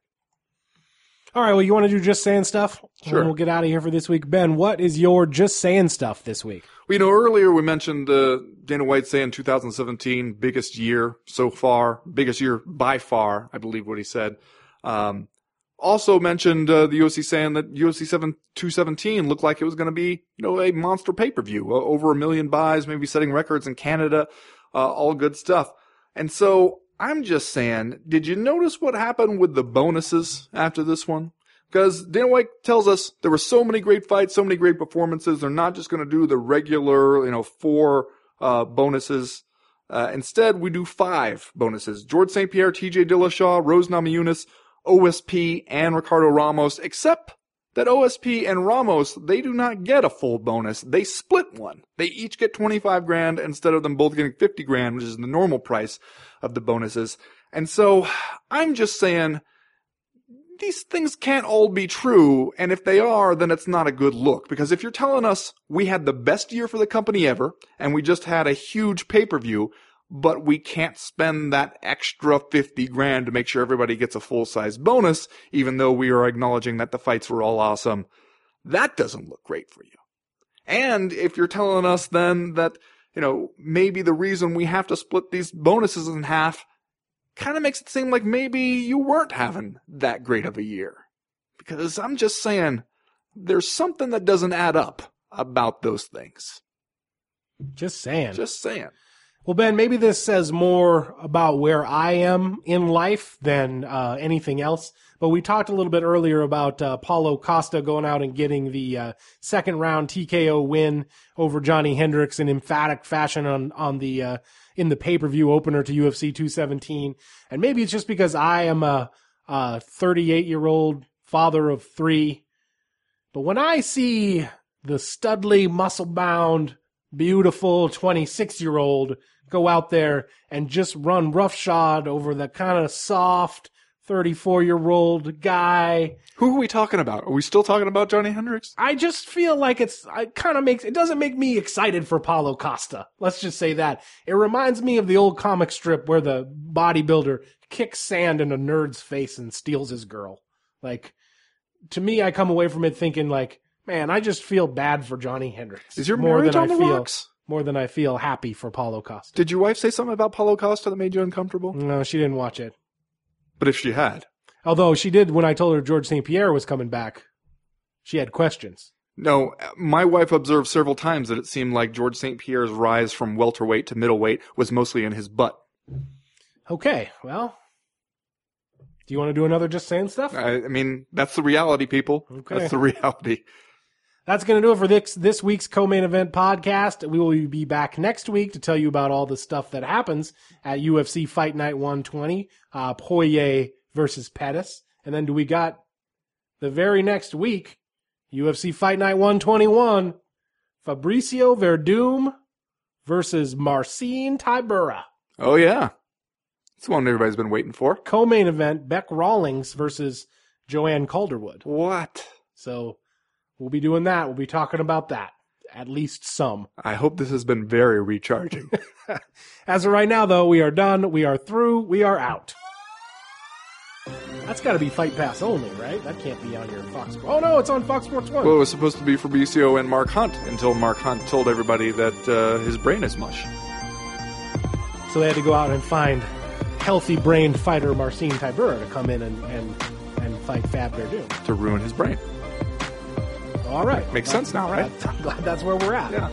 All right. Well, you want to do just saying stuff? Sure. We'll get out of here for this week. Ben, what is your just saying stuff this week? Well, you know, earlier we mentioned uh, Dana White saying 2017 biggest year so far, biggest year by far, I believe what he said. Um, also mentioned uh, the UFC saying that UFC 7 217 looked like it was going to be, you know, a monster pay per view, uh, over a million buys, maybe setting records in Canada, uh, all good stuff. And so I'm just saying, did you notice what happened with the bonuses after this one? Because Dana White tells us there were so many great fights, so many great performances. They're not just going to do the regular, you know, four uh, bonuses. Uh, instead, we do five bonuses. Georges St. Pierre, TJ Dillashaw, Rose Namajunas, OSP, and Ricardo Ramos, except that OSP and Ramos, they do not get a full bonus. They split one. They each get 25 grand instead of them both getting 50 grand, which is the normal price of the bonuses. And so I'm just saying these things can't all be true. And if they are, then it's not a good look. Because if you're telling us we had the best year for the company ever and we just had a huge pay per view, but we can't spend that extra 50 grand to make sure everybody gets a full size bonus, even though we are acknowledging that the fights were all awesome. That doesn't look great for you. And if you're telling us then that, you know, maybe the reason we have to split these bonuses in half kind of makes it seem like maybe you weren't having that great of a year. Because I'm just saying, there's something that doesn't add up about those things. Just saying. Just saying. Well, Ben, maybe this says more about where I am in life than uh, anything else. But we talked a little bit earlier about uh, Paulo Costa going out and getting the uh, second round TKO win over Johnny Hendricks in emphatic fashion on on the uh, in the pay per view opener to UFC 217. And maybe it's just because I am a 38 year old father of three. But when I see the studly, muscle bound, beautiful 26 year old go out there and just run roughshod over the kind of soft 34 year old guy. Who are we talking about? Are we still talking about Johnny Hendricks? I just feel like it's, it kind of makes, it doesn't make me excited for Paulo Costa. Let's just say that. It reminds me of the old comic strip where the bodybuilder kicks sand in a nerd's face and steals his girl. Like, to me, I come away from it thinking like, man, I just feel bad for Johnny Hendricks. Is your more marriage than on I the feel, rocks? More than I feel happy for Paulo Costa. Did your wife say something about Paulo Costa that made you uncomfortable? No, she didn't watch it. But if she had, Although she did when I told her Georges St. Pierre was coming back. She had questions. no, my wife observed several times that it seemed like Georges St. Pierre's rise from welterweight to middleweight was mostly in his butt. Okay, well, do you want to do another just saying stuff? I, I mean, that's the reality, people. Okay. That's the reality. That's going to do it for this this week's co-main event podcast. We will be back next week to tell you about all the stuff that happens at UFC Fight Night 120, uh, Poirier versus Pettis, and then do we got the very next week UFC Fight Night 121, Fabricio Werdum versus Marcin Tybura. Oh yeah, it's the one everybody's been waiting for. Co-main event Bec Rawlings versus Joanne Calderwood. What? So we'll be doing that. We'll be talking about that. At least some. I hope this has been very recharging. As of right now, though, we are done. We are through. We are out. That's got to be Fight Pass only, right? That can't be on your Fox. Oh no, it's on Fox Sports One. well, it was supposed to be for BCO and Mark Hunt until Mark Hunt told everybody that uh, his brain is mush. So they had to go out and find healthy-brained fighter Marcin Tybura to come in and and, and fight Fab Werdum. to ruin his brain. All right, Makes sense now, right? I'm glad that's where we're at. Yeah.